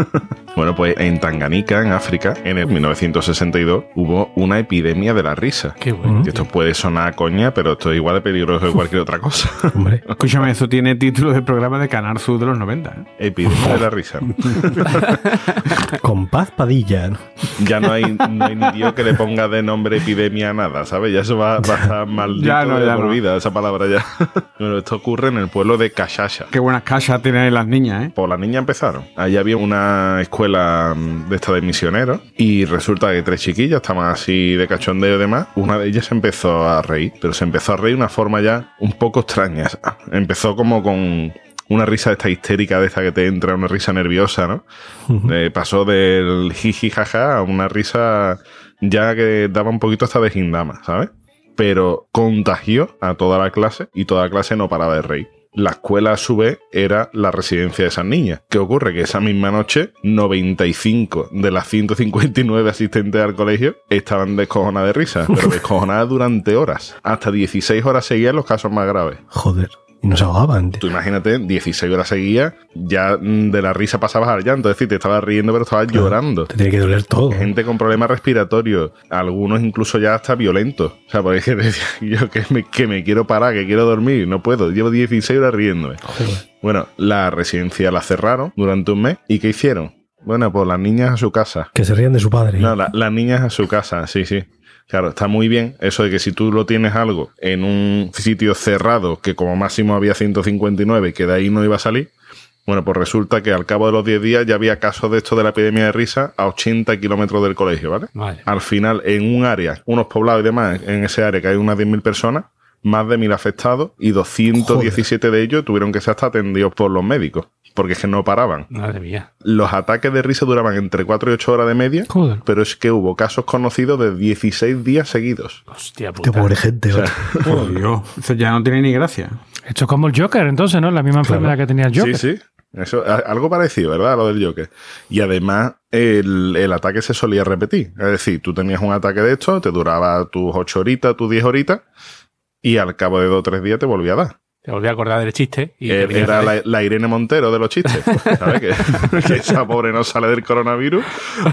[SPEAKER 1] bueno, pues en Tanganica, en África, en el 1962, hubo una epidemia de la risa.
[SPEAKER 6] Qué bueno.
[SPEAKER 1] Que esto puede sonar a coña, pero esto es igual de peligroso que cualquier otra cosa.
[SPEAKER 2] Hombre,
[SPEAKER 4] Escúchame, eso tiene título de programa de Canal Sur de los 90. ¿eh?
[SPEAKER 1] epidemia de la risa.
[SPEAKER 2] con paz Padilla. ¿no?
[SPEAKER 1] Ya no hay, no hay ni Dios que le ponga de nombre epidemia a nada, ¿sabes? Ya eso va, va a estar maldito
[SPEAKER 4] Ya no,
[SPEAKER 1] de
[SPEAKER 4] ya
[SPEAKER 1] por
[SPEAKER 4] no.
[SPEAKER 1] vida, esa palabra ya. bueno, esto ocurre en el pueblo de Kashasha.
[SPEAKER 4] Qué buenas casas tienen las niñas, ¿eh?
[SPEAKER 1] Por las niñas empezaron. Allí había una escuela mm, de esta de misioneros y resulta que tres chiquillas estaban así de cachondeo y demás. Una de ellas empezó a reír, pero se empezó a reír de una forma ya un poco extraña. Empezó como con una risa de esta histérica de esta que te entra, una risa nerviosa, ¿no? Eh, pasó del jiji jaja a una risa ya que daba un poquito hasta de gindama, ¿sabes? Pero contagió a toda la clase y toda la clase no paraba de reír. La escuela, a su vez, era la residencia de esas niñas. ¿Qué ocurre? Que esa misma noche, 95 de las 159 asistentes al colegio estaban descojonadas de risa, pero descojonadas durante horas. Hasta 16 horas seguían los casos más graves.
[SPEAKER 2] Joder. Y nos ahogaban, tío.
[SPEAKER 1] Tú imagínate, 16 horas seguidas, ya de la risa pasabas al llanto, es decir, te estabas riendo, pero estabas llorando.
[SPEAKER 2] Te tiene que doler todo.
[SPEAKER 1] Gente con problemas respiratorios, algunos incluso ya hasta violentos. O sea, porque decía yo que me, que me quiero parar, que quiero dormir, no puedo. Llevo 16 horas riéndome. Bueno, la residencia la cerraron durante un mes. ¿Y qué hicieron? Bueno, pues las niñas a su casa.
[SPEAKER 2] Que se rían de su padre.
[SPEAKER 1] No, la- las niñas a su casa, sí, sí. Claro, está muy bien eso de que si tú lo tienes algo en un sitio cerrado, que como máximo había 159 y que de ahí no iba a salir, bueno, pues resulta que al cabo de los 10 días ya había casos de esto de la epidemia de risa a 80 kilómetros del colegio, ¿vale?
[SPEAKER 6] Vale.
[SPEAKER 1] Al final, en un área, unos poblados y demás, en ese área que hay unas 10.000 personas, más de 1.000 afectados y 217 de ellos tuvieron que ser hasta atendidos por los médicos, porque es que no paraban.
[SPEAKER 6] Madre mía.
[SPEAKER 1] Los ataques de risa duraban entre 4 y 8 horas de media,
[SPEAKER 5] Joder.
[SPEAKER 1] pero es que hubo casos conocidos de 16 días seguidos.
[SPEAKER 6] Hostia
[SPEAKER 2] Qué
[SPEAKER 6] puta.
[SPEAKER 2] pobre gente.
[SPEAKER 4] Por Dios, eso ya no tiene ni gracia.
[SPEAKER 5] Esto es como el Joker, entonces, ¿no? La misma enfermedad que tenía el Joker.
[SPEAKER 1] Sí, sí. Eso, algo parecido, ¿verdad? A lo del Joker. Y además, el, el ataque se solía repetir. Es decir, tú tenías un ataque de esto, te duraba tus 8 horitas, tus 10 horitas, y al cabo de 2 o 3 días te volvía a dar.
[SPEAKER 6] Te volví a acordar del chiste. Y
[SPEAKER 1] Eh, Era la, Irene Montero de los chistes. ¿Sabes? Que, que esa pobre no sale del coronavirus.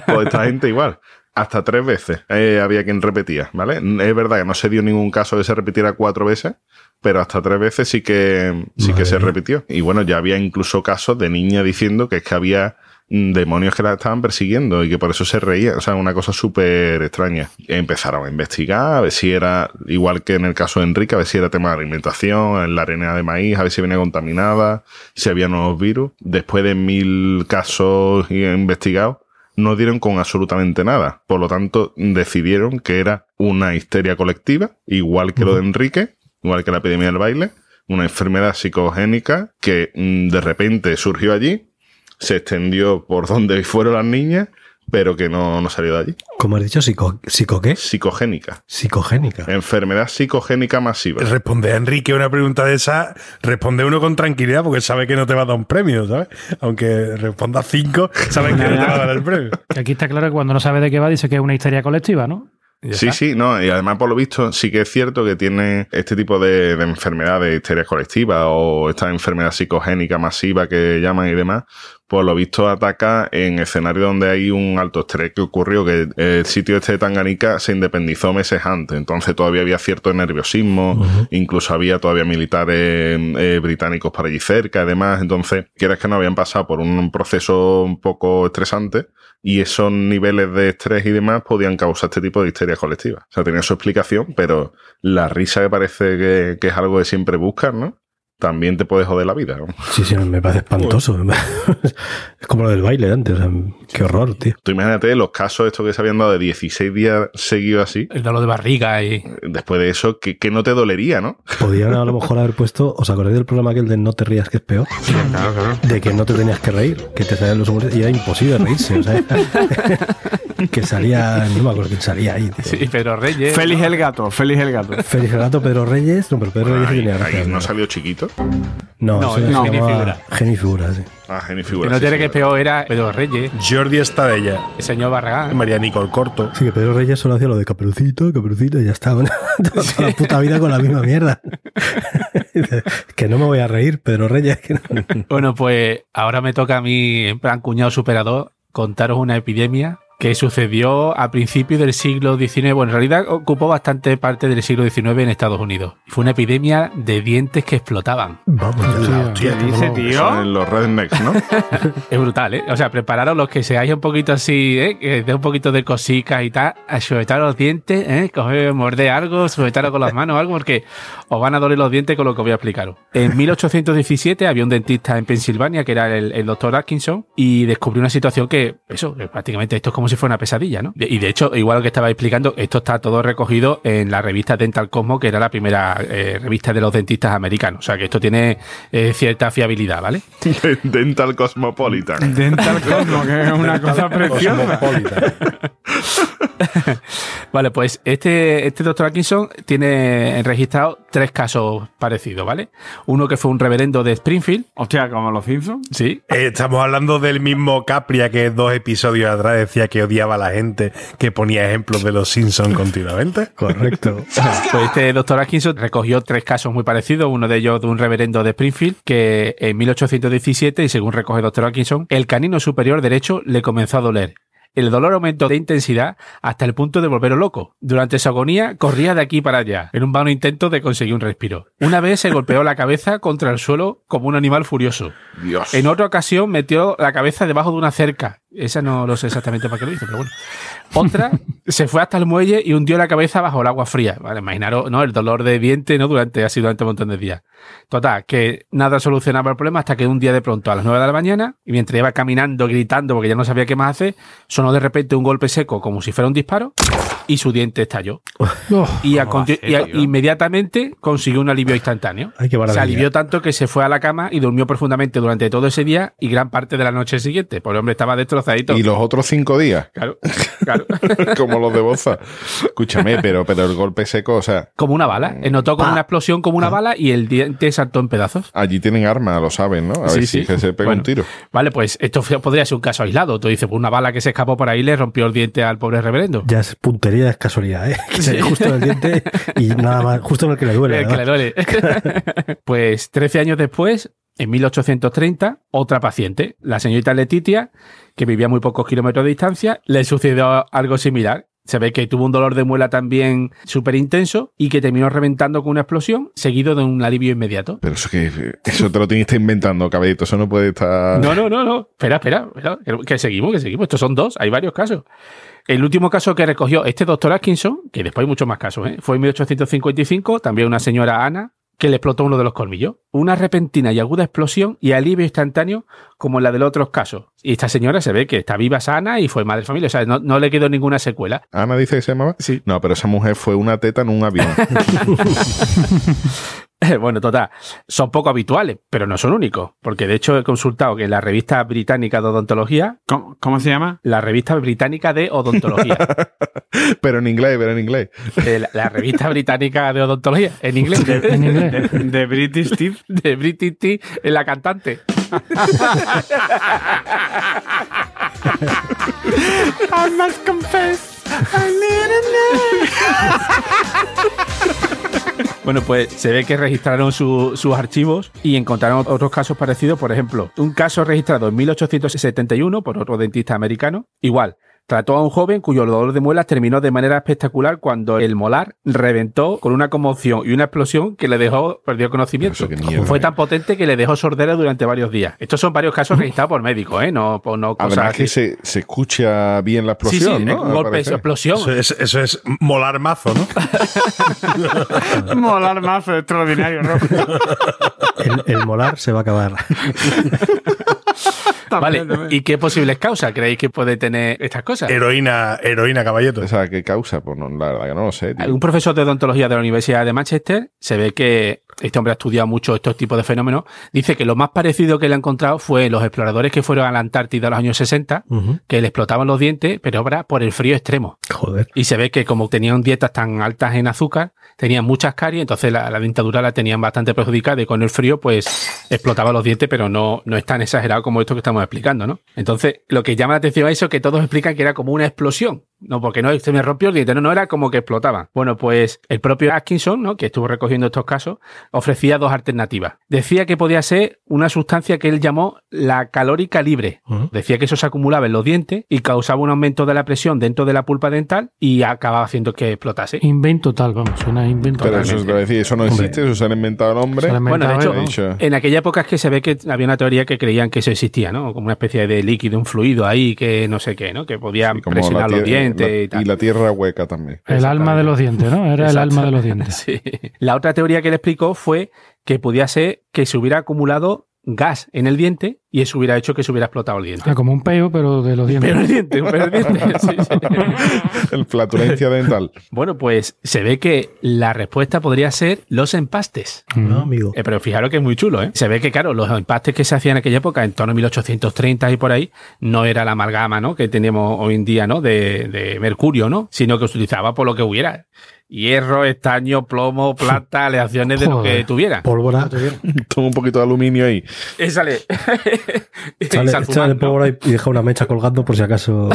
[SPEAKER 1] Pues esta gente igual. Hasta tres veces eh, había quien repetía, ¿vale? Es verdad que no se dio ningún caso de que se repitiera cuatro veces, pero hasta tres veces sí que, sí que se repitió. Y bueno, ya había incluso casos de niñas diciendo que es que había demonios que la estaban persiguiendo y que por eso se reía. O sea, una cosa súper extraña. Empezaron a investigar, a ver si era, igual que en el caso de Enrique, a ver si era tema de alimentación, en la arena de maíz, a ver si venía contaminada, si había nuevos virus. Después de mil casos investigados, no dieron con absolutamente nada. Por lo tanto, decidieron que era una histeria colectiva, igual que lo de Enrique, igual que la epidemia del baile, una enfermedad psicogénica que mm, de repente surgió allí, se extendió por donde fueron las niñas, pero que no, no salió de allí.
[SPEAKER 2] Como has dicho, psico, ¿psico qué?
[SPEAKER 1] Psicogénica.
[SPEAKER 2] Psicogénica.
[SPEAKER 1] Enfermedad psicogénica masiva.
[SPEAKER 3] Responde a Enrique una pregunta de esa, responde uno con tranquilidad porque sabe que no te va a dar un premio, ¿sabes? Aunque responda cinco, sabes que no te va a dar el premio.
[SPEAKER 5] Que Aquí está claro que cuando no sabe de qué va, dice que es una histeria colectiva, ¿no?
[SPEAKER 1] Sí, sí, no, y además por lo visto sí que es cierto que tiene este tipo de, de enfermedades, histerias colectivas o esta enfermedad psicogénica masiva que llaman y demás, por lo visto ataca en escenario donde hay un alto estrés que ocurrió que el sitio este de Tanganica se independizó meses antes, entonces todavía había cierto nerviosismo, incluso había todavía militares eh, británicos por allí cerca y demás, entonces quieres que no habían pasado por un proceso un poco estresante y esos niveles de estrés y demás podían causar este tipo de histeria colectiva. O sea, tenía su explicación, pero la risa que parece que, que es algo que siempre buscas, ¿no? También te puede joder la vida. ¿no?
[SPEAKER 2] Sí, sí, me parece espantoso. es como lo del baile de antes. o sea, qué horror, tío.
[SPEAKER 1] Tú imagínate los casos estos que se habían dado de 16 días seguidos así.
[SPEAKER 6] El dolor de barriga y.
[SPEAKER 1] Después de eso, que, que no te dolería, ¿no?
[SPEAKER 2] Podían a lo mejor haber puesto, ¿os acordáis del programa aquel de No te rías que es peor?
[SPEAKER 4] Claro, claro.
[SPEAKER 2] De que no te tenías que reír, que te salían los humores y era imposible reírse, o sea, que salía, no me acuerdo quién salía ahí. tío.
[SPEAKER 6] Sí, Pedro Reyes.
[SPEAKER 4] Félix el gato, Félix el gato.
[SPEAKER 2] Félix el Gato, Pedro Reyes, no, pero Pedro Reyes sí
[SPEAKER 1] Ahí,
[SPEAKER 2] tenía
[SPEAKER 1] ahí no salió chiquito.
[SPEAKER 2] No,
[SPEAKER 6] No, no, Geni Figura.
[SPEAKER 2] Geni Figura, sí.
[SPEAKER 1] Ah, Geni
[SPEAKER 6] Que no
[SPEAKER 1] sí,
[SPEAKER 6] tiene
[SPEAKER 1] sí,
[SPEAKER 6] que peor era Pedro Reyes,
[SPEAKER 3] Jordi Estadella,
[SPEAKER 6] el señor Barragán.
[SPEAKER 3] María Nicole Corto.
[SPEAKER 2] Sí, que Pedro Reyes solo hacía lo de caperucito, caperucito y ya está. Toda la puta vida con la misma mierda. que no me voy a reír, Pedro Reyes.
[SPEAKER 6] Bueno, pues ahora me toca a mí, en plan cuñado superador, contaros una epidemia que sucedió a principios del siglo XIX. Bueno, en realidad ocupó bastante parte del siglo XIX en Estados Unidos. Fue una epidemia de dientes que explotaban.
[SPEAKER 2] Vamos, ya.
[SPEAKER 4] ¿Qué dice, tío?
[SPEAKER 1] Los rednecks, ¿no?
[SPEAKER 6] Es brutal, ¿eh? O sea, prepararos los que seáis un poquito así, ¿eh? Que dé un poquito de cositas y tal, a sujetar los dientes, ¿eh? Coger, morder algo, sujetaros con las manos o algo, porque os van a doler los dientes con lo que voy a explicaros. En 1817 había un dentista en Pensilvania que era el, el doctor Atkinson y descubrió una situación que, eso, que prácticamente esto es como si fuera una pesadilla, ¿no? Y de hecho, igual lo que estaba explicando, esto está todo recogido en la revista Dental Cosmo, que era la primera eh, revista de los dentistas americanos. O sea, que esto tiene eh, cierta fiabilidad, ¿vale?
[SPEAKER 1] Dental Cosmopolitan.
[SPEAKER 4] Dental Cosmo, que es una cosa preciosa.
[SPEAKER 6] Vale, pues este, este doctor Atkinson tiene registrado tres casos parecidos, ¿vale? Uno que fue un reverendo de Springfield,
[SPEAKER 4] Hostia, como los Simpsons.
[SPEAKER 6] sí.
[SPEAKER 3] Eh, estamos hablando del mismo Capria que dos episodios atrás decía que odiaba a la gente que ponía ejemplos de los Simpsons continuamente.
[SPEAKER 2] Correcto.
[SPEAKER 6] Pues este doctor Atkinson recogió tres casos muy parecidos, uno de ellos de un reverendo de Springfield, que en 1817, y según recoge el doctor Atkinson, el canino superior derecho le comenzó a doler. El dolor aumentó de intensidad hasta el punto de volverlo loco. Durante su agonía corría de aquí para allá, en un vano intento de conseguir un respiro. Una vez se golpeó la cabeza contra el suelo como un animal furioso.
[SPEAKER 1] Dios.
[SPEAKER 6] En otra ocasión metió la cabeza debajo de una cerca. Esa no lo sé exactamente para qué lo hizo, pero bueno. Otra se fue hasta el muelle y hundió la cabeza bajo el agua fría. Vale, imaginaros, ¿no? El dolor de diente, ¿no? Durante, así durante un montón de días. Total, que nada solucionaba el problema hasta que un día de pronto a las 9 de la mañana, y mientras iba caminando, gritando, porque ya no sabía qué más hacer, sonó de repente un golpe seco como si fuera un disparo y su diente estalló. Y, a
[SPEAKER 4] ¿Cómo va a
[SPEAKER 6] conti-
[SPEAKER 4] ser,
[SPEAKER 6] y a- inmediatamente consiguió un alivio instantáneo.
[SPEAKER 2] Ay, qué
[SPEAKER 6] Se alivió tanto que se fue a la cama y durmió profundamente durante todo ese día y gran parte de la noche siguiente. Porque el hombre estaba
[SPEAKER 1] Y los otros cinco días,
[SPEAKER 6] Claro, claro.
[SPEAKER 1] como los de Boza. Escúchame, pero, pero el golpe seco, o sea,
[SPEAKER 6] como una bala. Él notó como una explosión, como una bala y el diente saltó en pedazos.
[SPEAKER 1] allí tienen armas, lo saben, ¿no? A
[SPEAKER 6] Sí,
[SPEAKER 1] ver
[SPEAKER 6] sí.
[SPEAKER 1] si que se pega
[SPEAKER 6] Bueno.
[SPEAKER 1] un tiro.
[SPEAKER 6] Vale, pues esto podría ser un caso aislado. Tú dices, pues una bala que se escapó por ahí le rompió el diente al pobre reverendo.
[SPEAKER 2] Ya es puntería, es casualidad, ¿eh? Que se justo en el diente y nada más, justo en el que le duele.
[SPEAKER 6] Eh, que le duele. pues 13 años después, en 1830, otra paciente, la señorita Letitia, que vivía a muy pocos kilómetros de distancia, le sucedió algo similar. Se ve que tuvo un dolor de muela también súper intenso y que terminó reventando con una explosión, seguido de un alivio inmediato.
[SPEAKER 1] Pero eso que eso te lo estar inventando, caballito. Eso no puede estar.
[SPEAKER 6] No, no, no, no. Espera, espera, espera. Que- Que seguimos, que seguimos. Estos son dos, hay varios casos. El último caso que recogió este doctor Atkinson, que después hay muchos más casos, ¿eh? fue en 1855, también una señora Ana, que le explotó uno de los colmillos. Una repentina y aguda explosión y alivio instantáneo como la de los otros casos. Y esta señora se ve que está viva, sana y fue madre de familia. O sea, no, no le quedó ninguna secuela.
[SPEAKER 1] Ana dice que se llamaba.
[SPEAKER 6] Sí.
[SPEAKER 1] No, pero esa mujer fue una teta en un avión.
[SPEAKER 6] Bueno, total, son poco habituales, pero no son únicos. Porque de hecho he consultado que la revista británica de odontología,
[SPEAKER 4] ¿Cómo, cómo se llama?
[SPEAKER 6] la revista británica de odontología,
[SPEAKER 1] pero en inglés, pero en inglés.
[SPEAKER 6] de la, la revista británica de odontología, en inglés,
[SPEAKER 5] En inglés.
[SPEAKER 4] De, de British Teeth.
[SPEAKER 6] de British en la cantante.
[SPEAKER 4] I must confess, I need.
[SPEAKER 6] Bueno, pues se ve que registraron su- sus archivos y encontraron otros casos parecidos. Por ejemplo, un caso registrado en 1871 por otro dentista americano. Igual, trató a un joven cuyo dolor de muelas terminó de manera espectacular cuando el molar reventó con una conmoción y una explosión que le dejó, perdió conocimiento.
[SPEAKER 1] Mierda,
[SPEAKER 6] Fue
[SPEAKER 1] eh.
[SPEAKER 6] tan potente que le dejó sordera durante varios días. Estos son varios casos registrados por médicos, ¿eh? No, por- no cosas
[SPEAKER 1] Además que se, se escucha bien la
[SPEAKER 6] Sí, sí,
[SPEAKER 1] explosión, ¿no?
[SPEAKER 6] un golpe, explosión.
[SPEAKER 3] Eso es, eso es molar mazo, ¿no?
[SPEAKER 4] Molar más extraordinario, ¿no?
[SPEAKER 2] El, el molar se va a acabar.
[SPEAKER 6] Vale, ¿y qué posibles causas creéis que puede tener estas cosas?
[SPEAKER 3] Heroína, heroína caballeto.
[SPEAKER 1] O sea, ¿qué causa? Pues no, la verdad que no lo sé. tío.
[SPEAKER 6] Un profesor de odontología de la Universidad de Manchester se ve que este hombre ha estudiado mucho estos tipos de fenómenos. Dice que lo más parecido que le ha encontrado fue los exploradores que fueron a la Antártida en los años 60,
[SPEAKER 2] Ujú.
[SPEAKER 6] que le explotaban los dientes, pero ahora por el frío extremo.
[SPEAKER 2] Joder.
[SPEAKER 6] Y se ve que como tenían dietas tan altas en azúcar, tenían muchas caries, entonces la, la dentadura la tenían bastante perjudicada y con el frío pues explotaba los dientes, pero no, no es tan exagerado como esto que estamos explicando, ¿no? Entonces lo que llama la atención a eso es que todos explican que era como una explosión. No, porque no se me rompió el diente, no, no era como que explotaba. Bueno, pues el propio Atkinson, ¿no? que estuvo recogiendo estos casos, ofrecía dos alternativas. Decía que podía ser una sustancia que él llamó la calórica libre. Decía que eso se acumulaba en los dientes y causaba un aumento de la presión dentro de la pulpa dental y acababa haciendo que explotase.
[SPEAKER 5] Invento tal, vamos, suena a invento
[SPEAKER 1] Pero
[SPEAKER 5] tal.
[SPEAKER 1] eso es lo que decir, eso no
[SPEAKER 2] Hombre.
[SPEAKER 1] existe, eso se han inventado el hombre.
[SPEAKER 6] Bueno, de hecho,
[SPEAKER 1] dicho.
[SPEAKER 6] en aquella época es que se ve que había una teoría que creían que eso existía, ¿no? Como una especie de líquido, un fluido ahí que no sé qué, ¿no? Que podía presionar los
[SPEAKER 1] tierra-
[SPEAKER 6] dientes
[SPEAKER 1] la-
[SPEAKER 6] y tal.
[SPEAKER 1] y la tierra hueca también.
[SPEAKER 5] el alma de los dientes, ¿no? Era el alma de los dientes.
[SPEAKER 6] Sí. La otra teoría que le explicó fue que podía ser que se hubiera acumulado gas en el diente y eso hubiera hecho que se hubiera explotado el diente.
[SPEAKER 5] Ah, como un peo, pero de los dientes.
[SPEAKER 6] Pero el diente, pero el diente. sí, sí.
[SPEAKER 1] El flatulencia dental.
[SPEAKER 6] Bueno, pues se ve que la respuesta podría ser los empastes.
[SPEAKER 2] No, amigo.
[SPEAKER 6] Eh, pero fijaros que es muy chulo, ¿eh? Se ve que, claro, los empastes que se hacían en aquella época, en torno a 1830 y por ahí, no era la amalgama, ¿no? Que tenemos hoy en día, ¿no? De, de mercurio, ¿no? Sino que se utilizaba por lo que hubiera. Hierro, estaño, plomo, plata, aleaciones de lo que tuviera.
[SPEAKER 2] Pólvora.
[SPEAKER 1] Toma un poquito de aluminio ahí.
[SPEAKER 6] Y sale. y
[SPEAKER 2] Sale,
[SPEAKER 6] sal
[SPEAKER 2] sale
[SPEAKER 6] fumando, ¿no?
[SPEAKER 2] pólvora y y deja una mecha colgando por si acaso.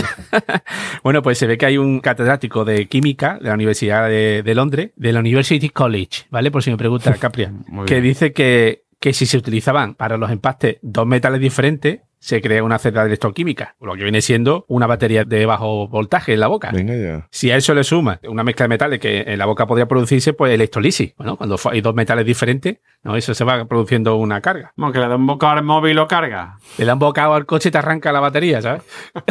[SPEAKER 6] Bueno, pues se ve que hay un catedrático de química de la Universidad de, de Londres, de la University College, ¿vale? Por si me pregunta Capria, que dice que, que si se utilizaban para los empastes dos metales diferentes, se crea una celda electroquímica, lo que viene siendo una batería de bajo voltaje en la boca.
[SPEAKER 1] Venga ya.
[SPEAKER 6] Si a eso le suma una mezcla de metales que en la boca podría producirse, pues electrolisis. Bueno, cuando hay dos metales diferentes, ¿no? eso se va produciendo una carga.
[SPEAKER 4] Como que le da un bocado al móvil lo carga.
[SPEAKER 6] Le da un bocado al coche y te arranca la batería, ¿sabes?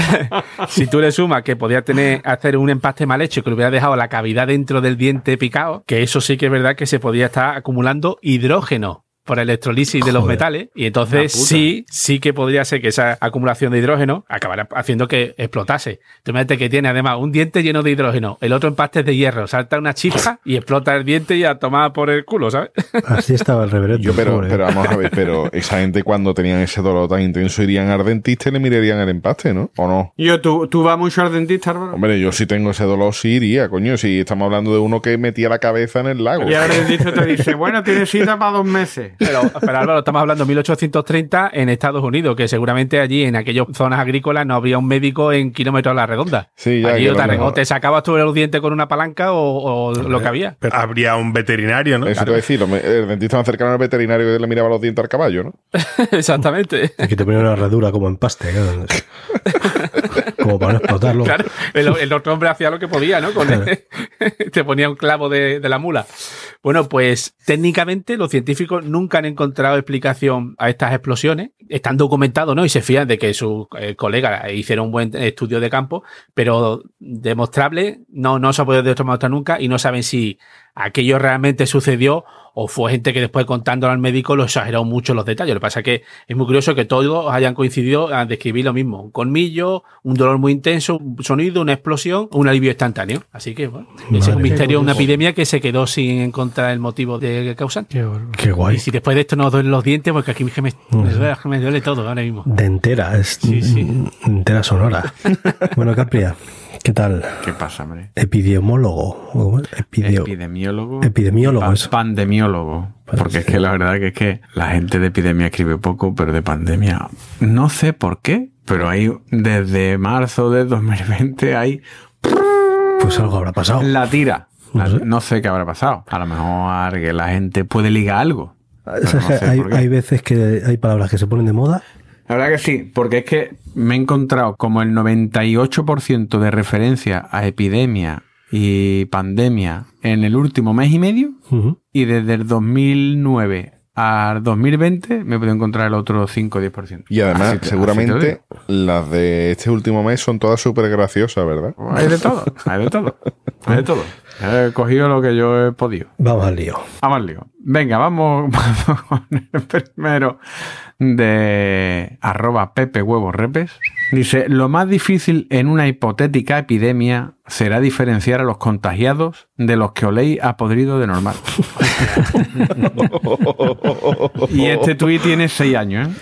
[SPEAKER 6] si tú le sumas que podía tener, hacer un empaste mal hecho que le hubiera dejado la cavidad dentro del diente picado, que eso sí que es verdad que se podía estar acumulando hidrógeno por electrolisis de los metales y entonces sí, sí que podría ser que esa acumulación de hidrógeno acabara haciendo que explotase. Tú imagínate que tiene además un diente lleno de hidrógeno, el otro empaste es de hierro, salta una chispa y explota el diente y a tomar por el culo, ¿sabes?
[SPEAKER 2] Así estaba el reverendo.
[SPEAKER 1] Yo, pero,
[SPEAKER 2] pobre.
[SPEAKER 1] pero vamos a ver, pero esa gente cuando tenían ese dolor tan intenso irían al dentista y le mirarían el empaste, ¿no? ¿O no?
[SPEAKER 4] Yo, ¿tú, ¿tú vas mucho al dentista, Álvaro?
[SPEAKER 1] Hombre, yo si tengo ese dolor sí iría, coño. Si estamos hablando de uno que metía la cabeza en el lago.
[SPEAKER 4] Y ahora el dentista te dice, bueno, tienes cita para dos meses.
[SPEAKER 6] Pero, pero Álvaro, estamos hablando de 1830 en Estados Unidos, que seguramente allí en aquellas zonas agrícolas no habría un médico en kilómetros a la redonda.
[SPEAKER 1] Sí, ya,
[SPEAKER 6] allí o te, te sacabas tú el diente con una palanca o, o lo que había.
[SPEAKER 3] Pero habría un veterinario, ¿no?
[SPEAKER 1] Eso te voy a decir, el dentista más cercano al veterinario que le miraba los dientes al caballo, ¿no?
[SPEAKER 6] Exactamente.
[SPEAKER 2] Y que te ponía una herradura como empaste. claro. como para no explotarlo.
[SPEAKER 6] Claro, el, el otro hombre hacía lo que podía, ¿no? Con te ponía un clavo de, de la mula. Bueno, pues técnicamente los científicos nunca han encontrado explicación a estas explosiones. Están documentados, ¿no? Y se fían de que sus eh, colegas hicieron un buen estudio de campo, pero demostrable no, no se ha podido demostrar nunca y no saben si aquello realmente sucedió o fue gente que después contándolo al médico lo exageró mucho los detalles. Lo que pasa es que es muy curioso que todos hayan coincidido a describir lo mismo. Un colmillo, un dolor muy intenso, un sonido, una explosión, un alivio instantáneo. Así que, bueno, ese es un misterio, una epidemia que se quedó sin encontrar el motivo de causante.
[SPEAKER 5] Qué
[SPEAKER 2] guay.
[SPEAKER 6] Y si después de esto nos duelen los dientes, porque aquí me, me duele, me duele todo ahora mismo.
[SPEAKER 2] Dentera, es
[SPEAKER 6] Sí, sí.
[SPEAKER 2] dentera sonora. bueno, Capria, ¿qué tal?
[SPEAKER 4] ¿Qué pasa, hombre?
[SPEAKER 2] Epidemiólogo.
[SPEAKER 4] Epidemiólogo.
[SPEAKER 2] Epidemiólogo,
[SPEAKER 4] Pa-
[SPEAKER 2] eso.
[SPEAKER 4] pandemiólogo. Porque es que la verdad que es que la gente de epidemia escribe poco, pero de pandemia no sé por qué, pero hay desde marzo de 2020 hay
[SPEAKER 2] Pues algo habrá pasado.
[SPEAKER 4] la tira.
[SPEAKER 2] No sé.
[SPEAKER 4] No sé qué habrá pasado. A lo mejor que la gente puede ligar algo. No sé
[SPEAKER 2] hay veces que hay palabras que se ponen de moda.
[SPEAKER 4] La verdad que sí, porque es que me he encontrado como el 98% de referencia a epidemia y pandemia en el último mes y medio y desde el 2009 al 2020 me he podido encontrar el otro 5 o 10%.
[SPEAKER 1] Y además,
[SPEAKER 4] Así así
[SPEAKER 1] seguramente las de este último mes son todas súper graciosas, ¿verdad?
[SPEAKER 4] Hay de todo, hay de todo, hay de todo. He cogido lo que yo he podido.
[SPEAKER 2] Vamos al lío.
[SPEAKER 4] Vamos al lío. Venga, vamos, vamos con el primero de arroba Pepe Huevos Repes. Dice, lo más difícil en una hipotética epidemia será diferenciar a los contagiados de los que oléis a podrido de normal. y este tuit tiene seis años, ¿eh?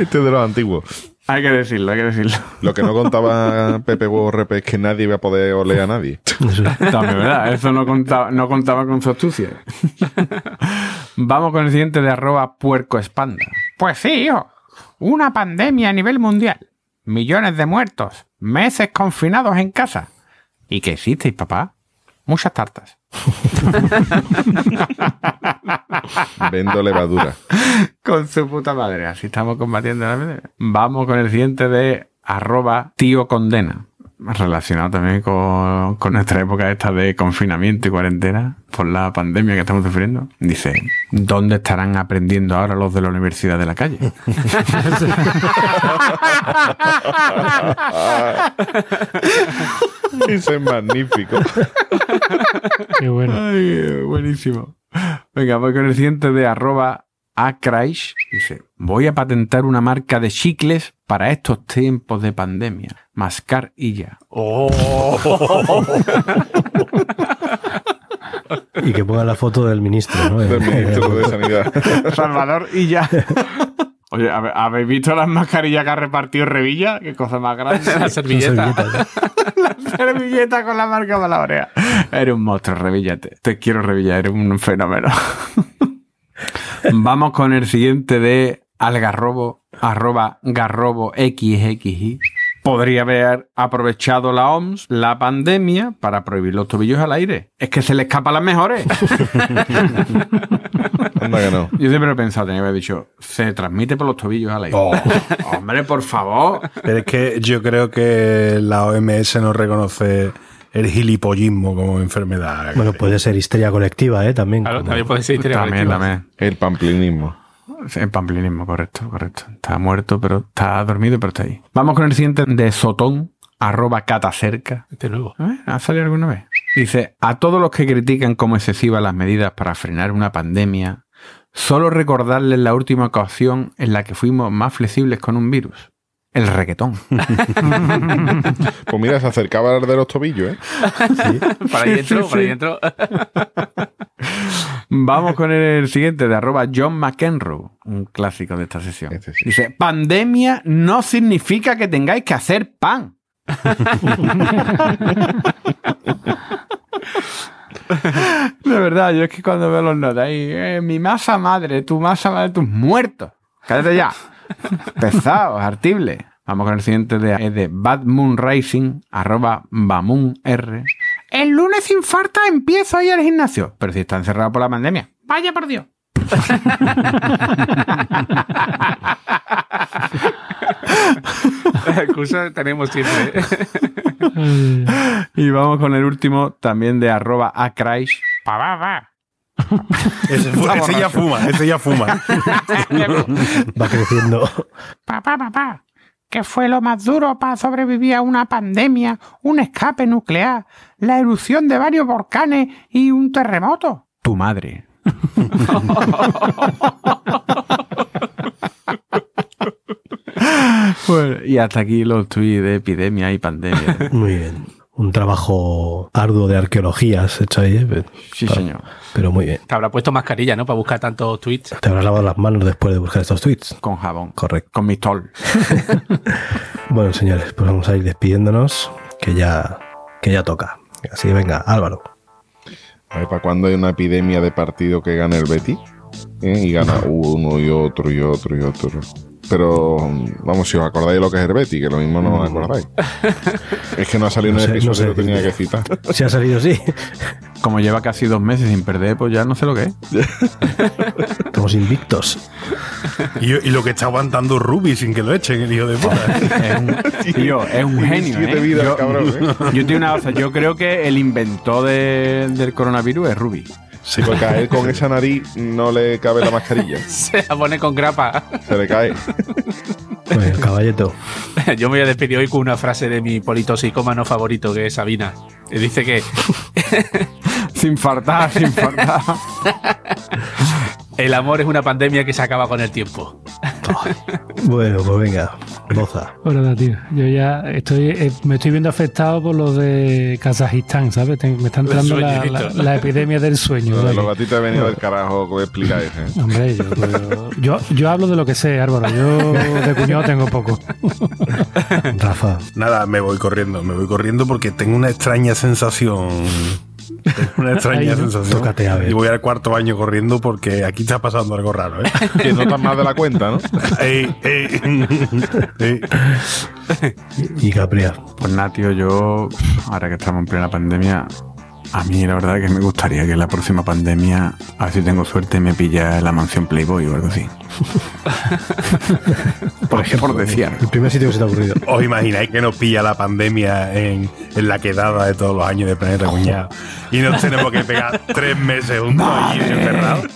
[SPEAKER 1] Este es de los antiguos.
[SPEAKER 4] Hay que decirlo, hay que decirlo.
[SPEAKER 1] Lo que no contaba Pepe Huevo Repe es que nadie iba a poder oler a nadie.
[SPEAKER 4] También, ¿verdad? Eso no contaba, no contaba con su astucia. Vamos con el siguiente de arroba puerco espanda. Pues sí, hijo. Una pandemia a nivel mundial. Millones de muertos. Meses confinados en casa. ¿Y qué hicisteis, papá? Muchas tartas.
[SPEAKER 1] Vendo levadura.
[SPEAKER 4] Con su puta madre. Así estamos combatiendo la. Vamos con el siguiente de arroba tío condena. Relacionado también con, con nuestra época esta de confinamiento y cuarentena por la pandemia que estamos sufriendo. Dice, ¿dónde estarán aprendiendo ahora los de la universidad de la calle?
[SPEAKER 1] Es magnífico.
[SPEAKER 5] Qué bueno.
[SPEAKER 4] Ay, buenísimo. Venga, voy con el siguiente de arroba acraish. Dice, voy a patentar una marca de chicles para estos tiempos de pandemia. Mascar y ya.
[SPEAKER 2] Y que ponga la foto del ministro, ¿no?
[SPEAKER 1] Del ministro de Sanidad.
[SPEAKER 4] Salvador y ya. Oye, ¿habe- ¿habéis visto las mascarillas que ha repartido Revilla? Qué cosa más grande.
[SPEAKER 6] La servilleta.
[SPEAKER 2] Servilleta.
[SPEAKER 4] Servilleta con la marca de la oreja. Eres un monstruo, Revillate. Te quiero, Revilla, eres un fenómeno. Vamos con el siguiente de algarrobo, arroba garrobo xxi. Podría haber aprovechado la OMS la pandemia para prohibir los tobillos al aire. Es que se le escapan las mejores.
[SPEAKER 1] Anda que no.
[SPEAKER 4] Yo siempre he pensado, tenía que haber dicho, se transmite por los tobillos al aire.
[SPEAKER 3] Oh.
[SPEAKER 4] Hombre, por favor.
[SPEAKER 3] Pero es que yo creo que la OMS no reconoce el gilipollismo como enfermedad.
[SPEAKER 2] Bueno, puede ser histeria colectiva, ¿eh? También.
[SPEAKER 6] Claro,
[SPEAKER 2] como-
[SPEAKER 6] también puede ser historia
[SPEAKER 4] También,
[SPEAKER 6] colectiva.
[SPEAKER 4] también.
[SPEAKER 1] El pamplinismo.
[SPEAKER 4] Sí, El pamplinismo, correcto, correcto. Está muerto, pero está dormido, pero está ahí. Vamos con el siguiente de Sotón, arroba catacerca.
[SPEAKER 6] De nuevo.
[SPEAKER 4] Ver, ¿Ha salido alguna vez? Dice, a todos los que critican como excesivas las medidas para frenar una pandemia, solo recordarles la última ocasión en la que fuimos más flexibles con un virus. El reggaetón.
[SPEAKER 1] Pues mira, se acercaba de los tobillos, ¿eh?
[SPEAKER 6] Para ahí dentro, para ahí dentro.
[SPEAKER 4] Vamos con el siguiente de arroba John McEnroe, un clásico de esta sesión.
[SPEAKER 1] Este sí.
[SPEAKER 4] Dice, pandemia no significa que tengáis que hacer pan. De verdad, yo es que cuando veo los notas ahí, eh, mi masa madre, tu masa madre, tus muertos. Cállate ya. Pesados, artibles. Vamos con el siguiente de, de Bad Moon Racing, arroba Bamoon R. El lunes sin falta empiezo a ir al gimnasio. Pero si está encerrado por la pandemia. Vaya por Dios.
[SPEAKER 6] Excusa tenemos siempre.
[SPEAKER 4] Y vamos con el último, también de arroba acraish. Pa, pa, pa.
[SPEAKER 3] Ese, ese ya fuma, ese ya fuma.
[SPEAKER 2] Va creciendo.
[SPEAKER 4] Papá, papá, ¿qué fue lo más duro para sobrevivir a una pandemia, un escape nuclear, la erupción de varios volcanes y un terremoto? Tu madre. Bueno, y hasta aquí los tweets de epidemia y pandemia.
[SPEAKER 2] Muy bien. Un trabajo arduo de arqueología has hecho ahí, ¿eh?
[SPEAKER 4] Sí, señor.
[SPEAKER 2] Pero muy bien.
[SPEAKER 6] Te habrá puesto mascarilla, ¿no? Para buscar tantos tweets.
[SPEAKER 2] Te habrás lavado las manos después de buscar estos tweets.
[SPEAKER 4] Con jabón.
[SPEAKER 2] Correcto.
[SPEAKER 4] Con mi tol.
[SPEAKER 2] Bueno, señores, pues vamos a ir despidiéndonos, que ya, que ya toca. Así que venga, Álvaro.
[SPEAKER 1] A ver, ¿para cuándo hay una epidemia de partido que gane el Betis? ¿Eh? Y gana uno y otro y otro y otro. Pero vamos, si os acordáis de lo que es Herbeti, que lo mismo no os acordáis. es que no ha salido
[SPEAKER 2] No
[SPEAKER 1] un
[SPEAKER 2] sé, no
[SPEAKER 1] episodio
[SPEAKER 2] sé
[SPEAKER 1] que tenía que citar.
[SPEAKER 2] Si ha salido así,
[SPEAKER 4] Como lleva casi dos meses sin perder, pues ya no sé lo que es.
[SPEAKER 2] estamos invictos.
[SPEAKER 3] Y, y lo que está aguantando Ruby sin que lo echen, el hijo de puta.
[SPEAKER 4] Es un, tío, es un genio.
[SPEAKER 1] siete
[SPEAKER 4] ¿eh?
[SPEAKER 1] vidas,
[SPEAKER 4] yo,
[SPEAKER 1] cabrón, ¿eh?
[SPEAKER 4] yo tengo una cosa, yo creo que el inventor de- del coronavirus es Ruby.
[SPEAKER 1] Sí, porque a él con esa nariz no le cabe la mascarilla.
[SPEAKER 6] Se la pone con grapa.
[SPEAKER 1] Se le cae.
[SPEAKER 2] Bueno, caballeto.
[SPEAKER 6] Yo me voy a despedir hoy con una frase de mi politoxicómano favorito, que es Sabina. Que dice que
[SPEAKER 4] Sin faltar, sin faltar.
[SPEAKER 6] el amor es una pandemia que se acaba con el tiempo.
[SPEAKER 2] Bueno, pues venga, boza.
[SPEAKER 5] Verdad, tío. Yo ya estoy, eh, me estoy viendo afectado por lo de Kazajistán, ¿sabes? Te- me está entrando la, la- epidemia del sueño.
[SPEAKER 1] Los gatitos he venido del carajo que explica ese. ¿eh?
[SPEAKER 5] Hombre, yo, yo, yo, yo hablo de lo que sé, Álvaro. Yo de cuñado tengo poco.
[SPEAKER 2] Rafa,
[SPEAKER 3] Nada, me voy corriendo, me voy corriendo porque tengo una extraña sensación. Tengo una extraña
[SPEAKER 5] ¿no?
[SPEAKER 3] sensación.
[SPEAKER 2] Tócate, a ver.
[SPEAKER 3] Y voy al cuarto año corriendo porque aquí está pasando algo raro, ¿eh?
[SPEAKER 1] Que notas más de la cuenta, ¿no?
[SPEAKER 3] Ey, ey. Ey.
[SPEAKER 2] y Capria.
[SPEAKER 4] Pues nada, tío, yo, ahora que estamos en plena pandemia, a mí la verdad que me gustaría que la próxima pandemia, a ver si tengo suerte, me pilla la mansión Playboy o algo así. por ejemplo, por decir algo.
[SPEAKER 2] El primer sitio que se te ha ocurrido.
[SPEAKER 3] ¿Os imagináis que nos pilla la pandemia en, en la quedada de todos los años de Planeta Cuñado? Y nos tenemos que pegar tres meses juntos allí encerrados.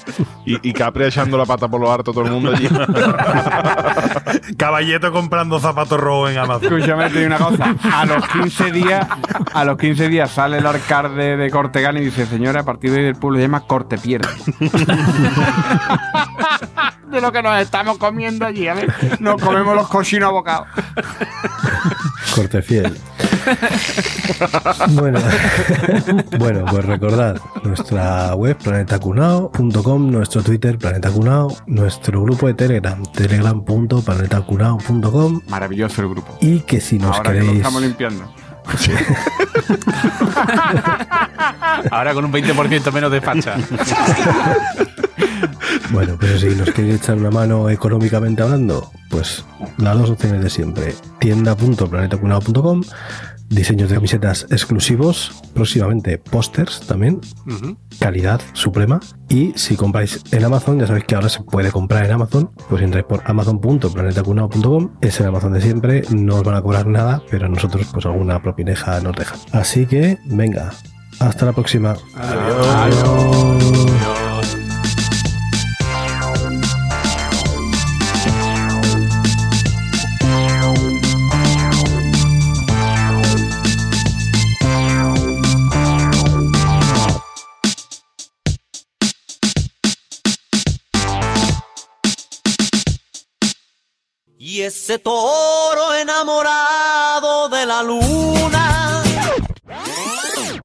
[SPEAKER 1] Y, y Capri echando la pata por lo harto todo el mundo allí.
[SPEAKER 3] Caballeto comprando zapatos rojos en Amazon.
[SPEAKER 4] Escúchame, te digo una cosa. A los 15 días, a los 15 días sale el alcalde de Cortegana y dice, señora, a partir de hoy el pueblo se llama Corte Piedra. de lo que nos estamos comiendo allí, a ver. Nos comemos los cochinos abocados.
[SPEAKER 2] Corte fiel. bueno, bueno, pues recordad nuestra web planetacunao.com, nuestro Twitter planetacunao, nuestro grupo de Telegram telegram.planetacunao.com
[SPEAKER 4] Maravilloso el grupo.
[SPEAKER 2] y que si nos
[SPEAKER 4] Ahora que lo
[SPEAKER 2] queréis
[SPEAKER 4] estamos limpiando.
[SPEAKER 6] Ahora con un 20% menos de facha.
[SPEAKER 2] Bueno, pero si nos queréis echar una mano económicamente hablando, pues las dos opciones de siempre. Tienda.planetacunao.com, diseños de camisetas exclusivos, próximamente pósters también, calidad suprema. Y si compráis en Amazon, ya sabéis que ahora se puede comprar en Amazon, pues entráis por amazon.planetacunao.com, es el Amazon de siempre, no os van a cobrar nada, pero a nosotros pues alguna propineja nos dejan. Así que, venga, hasta la próxima.
[SPEAKER 9] Toro de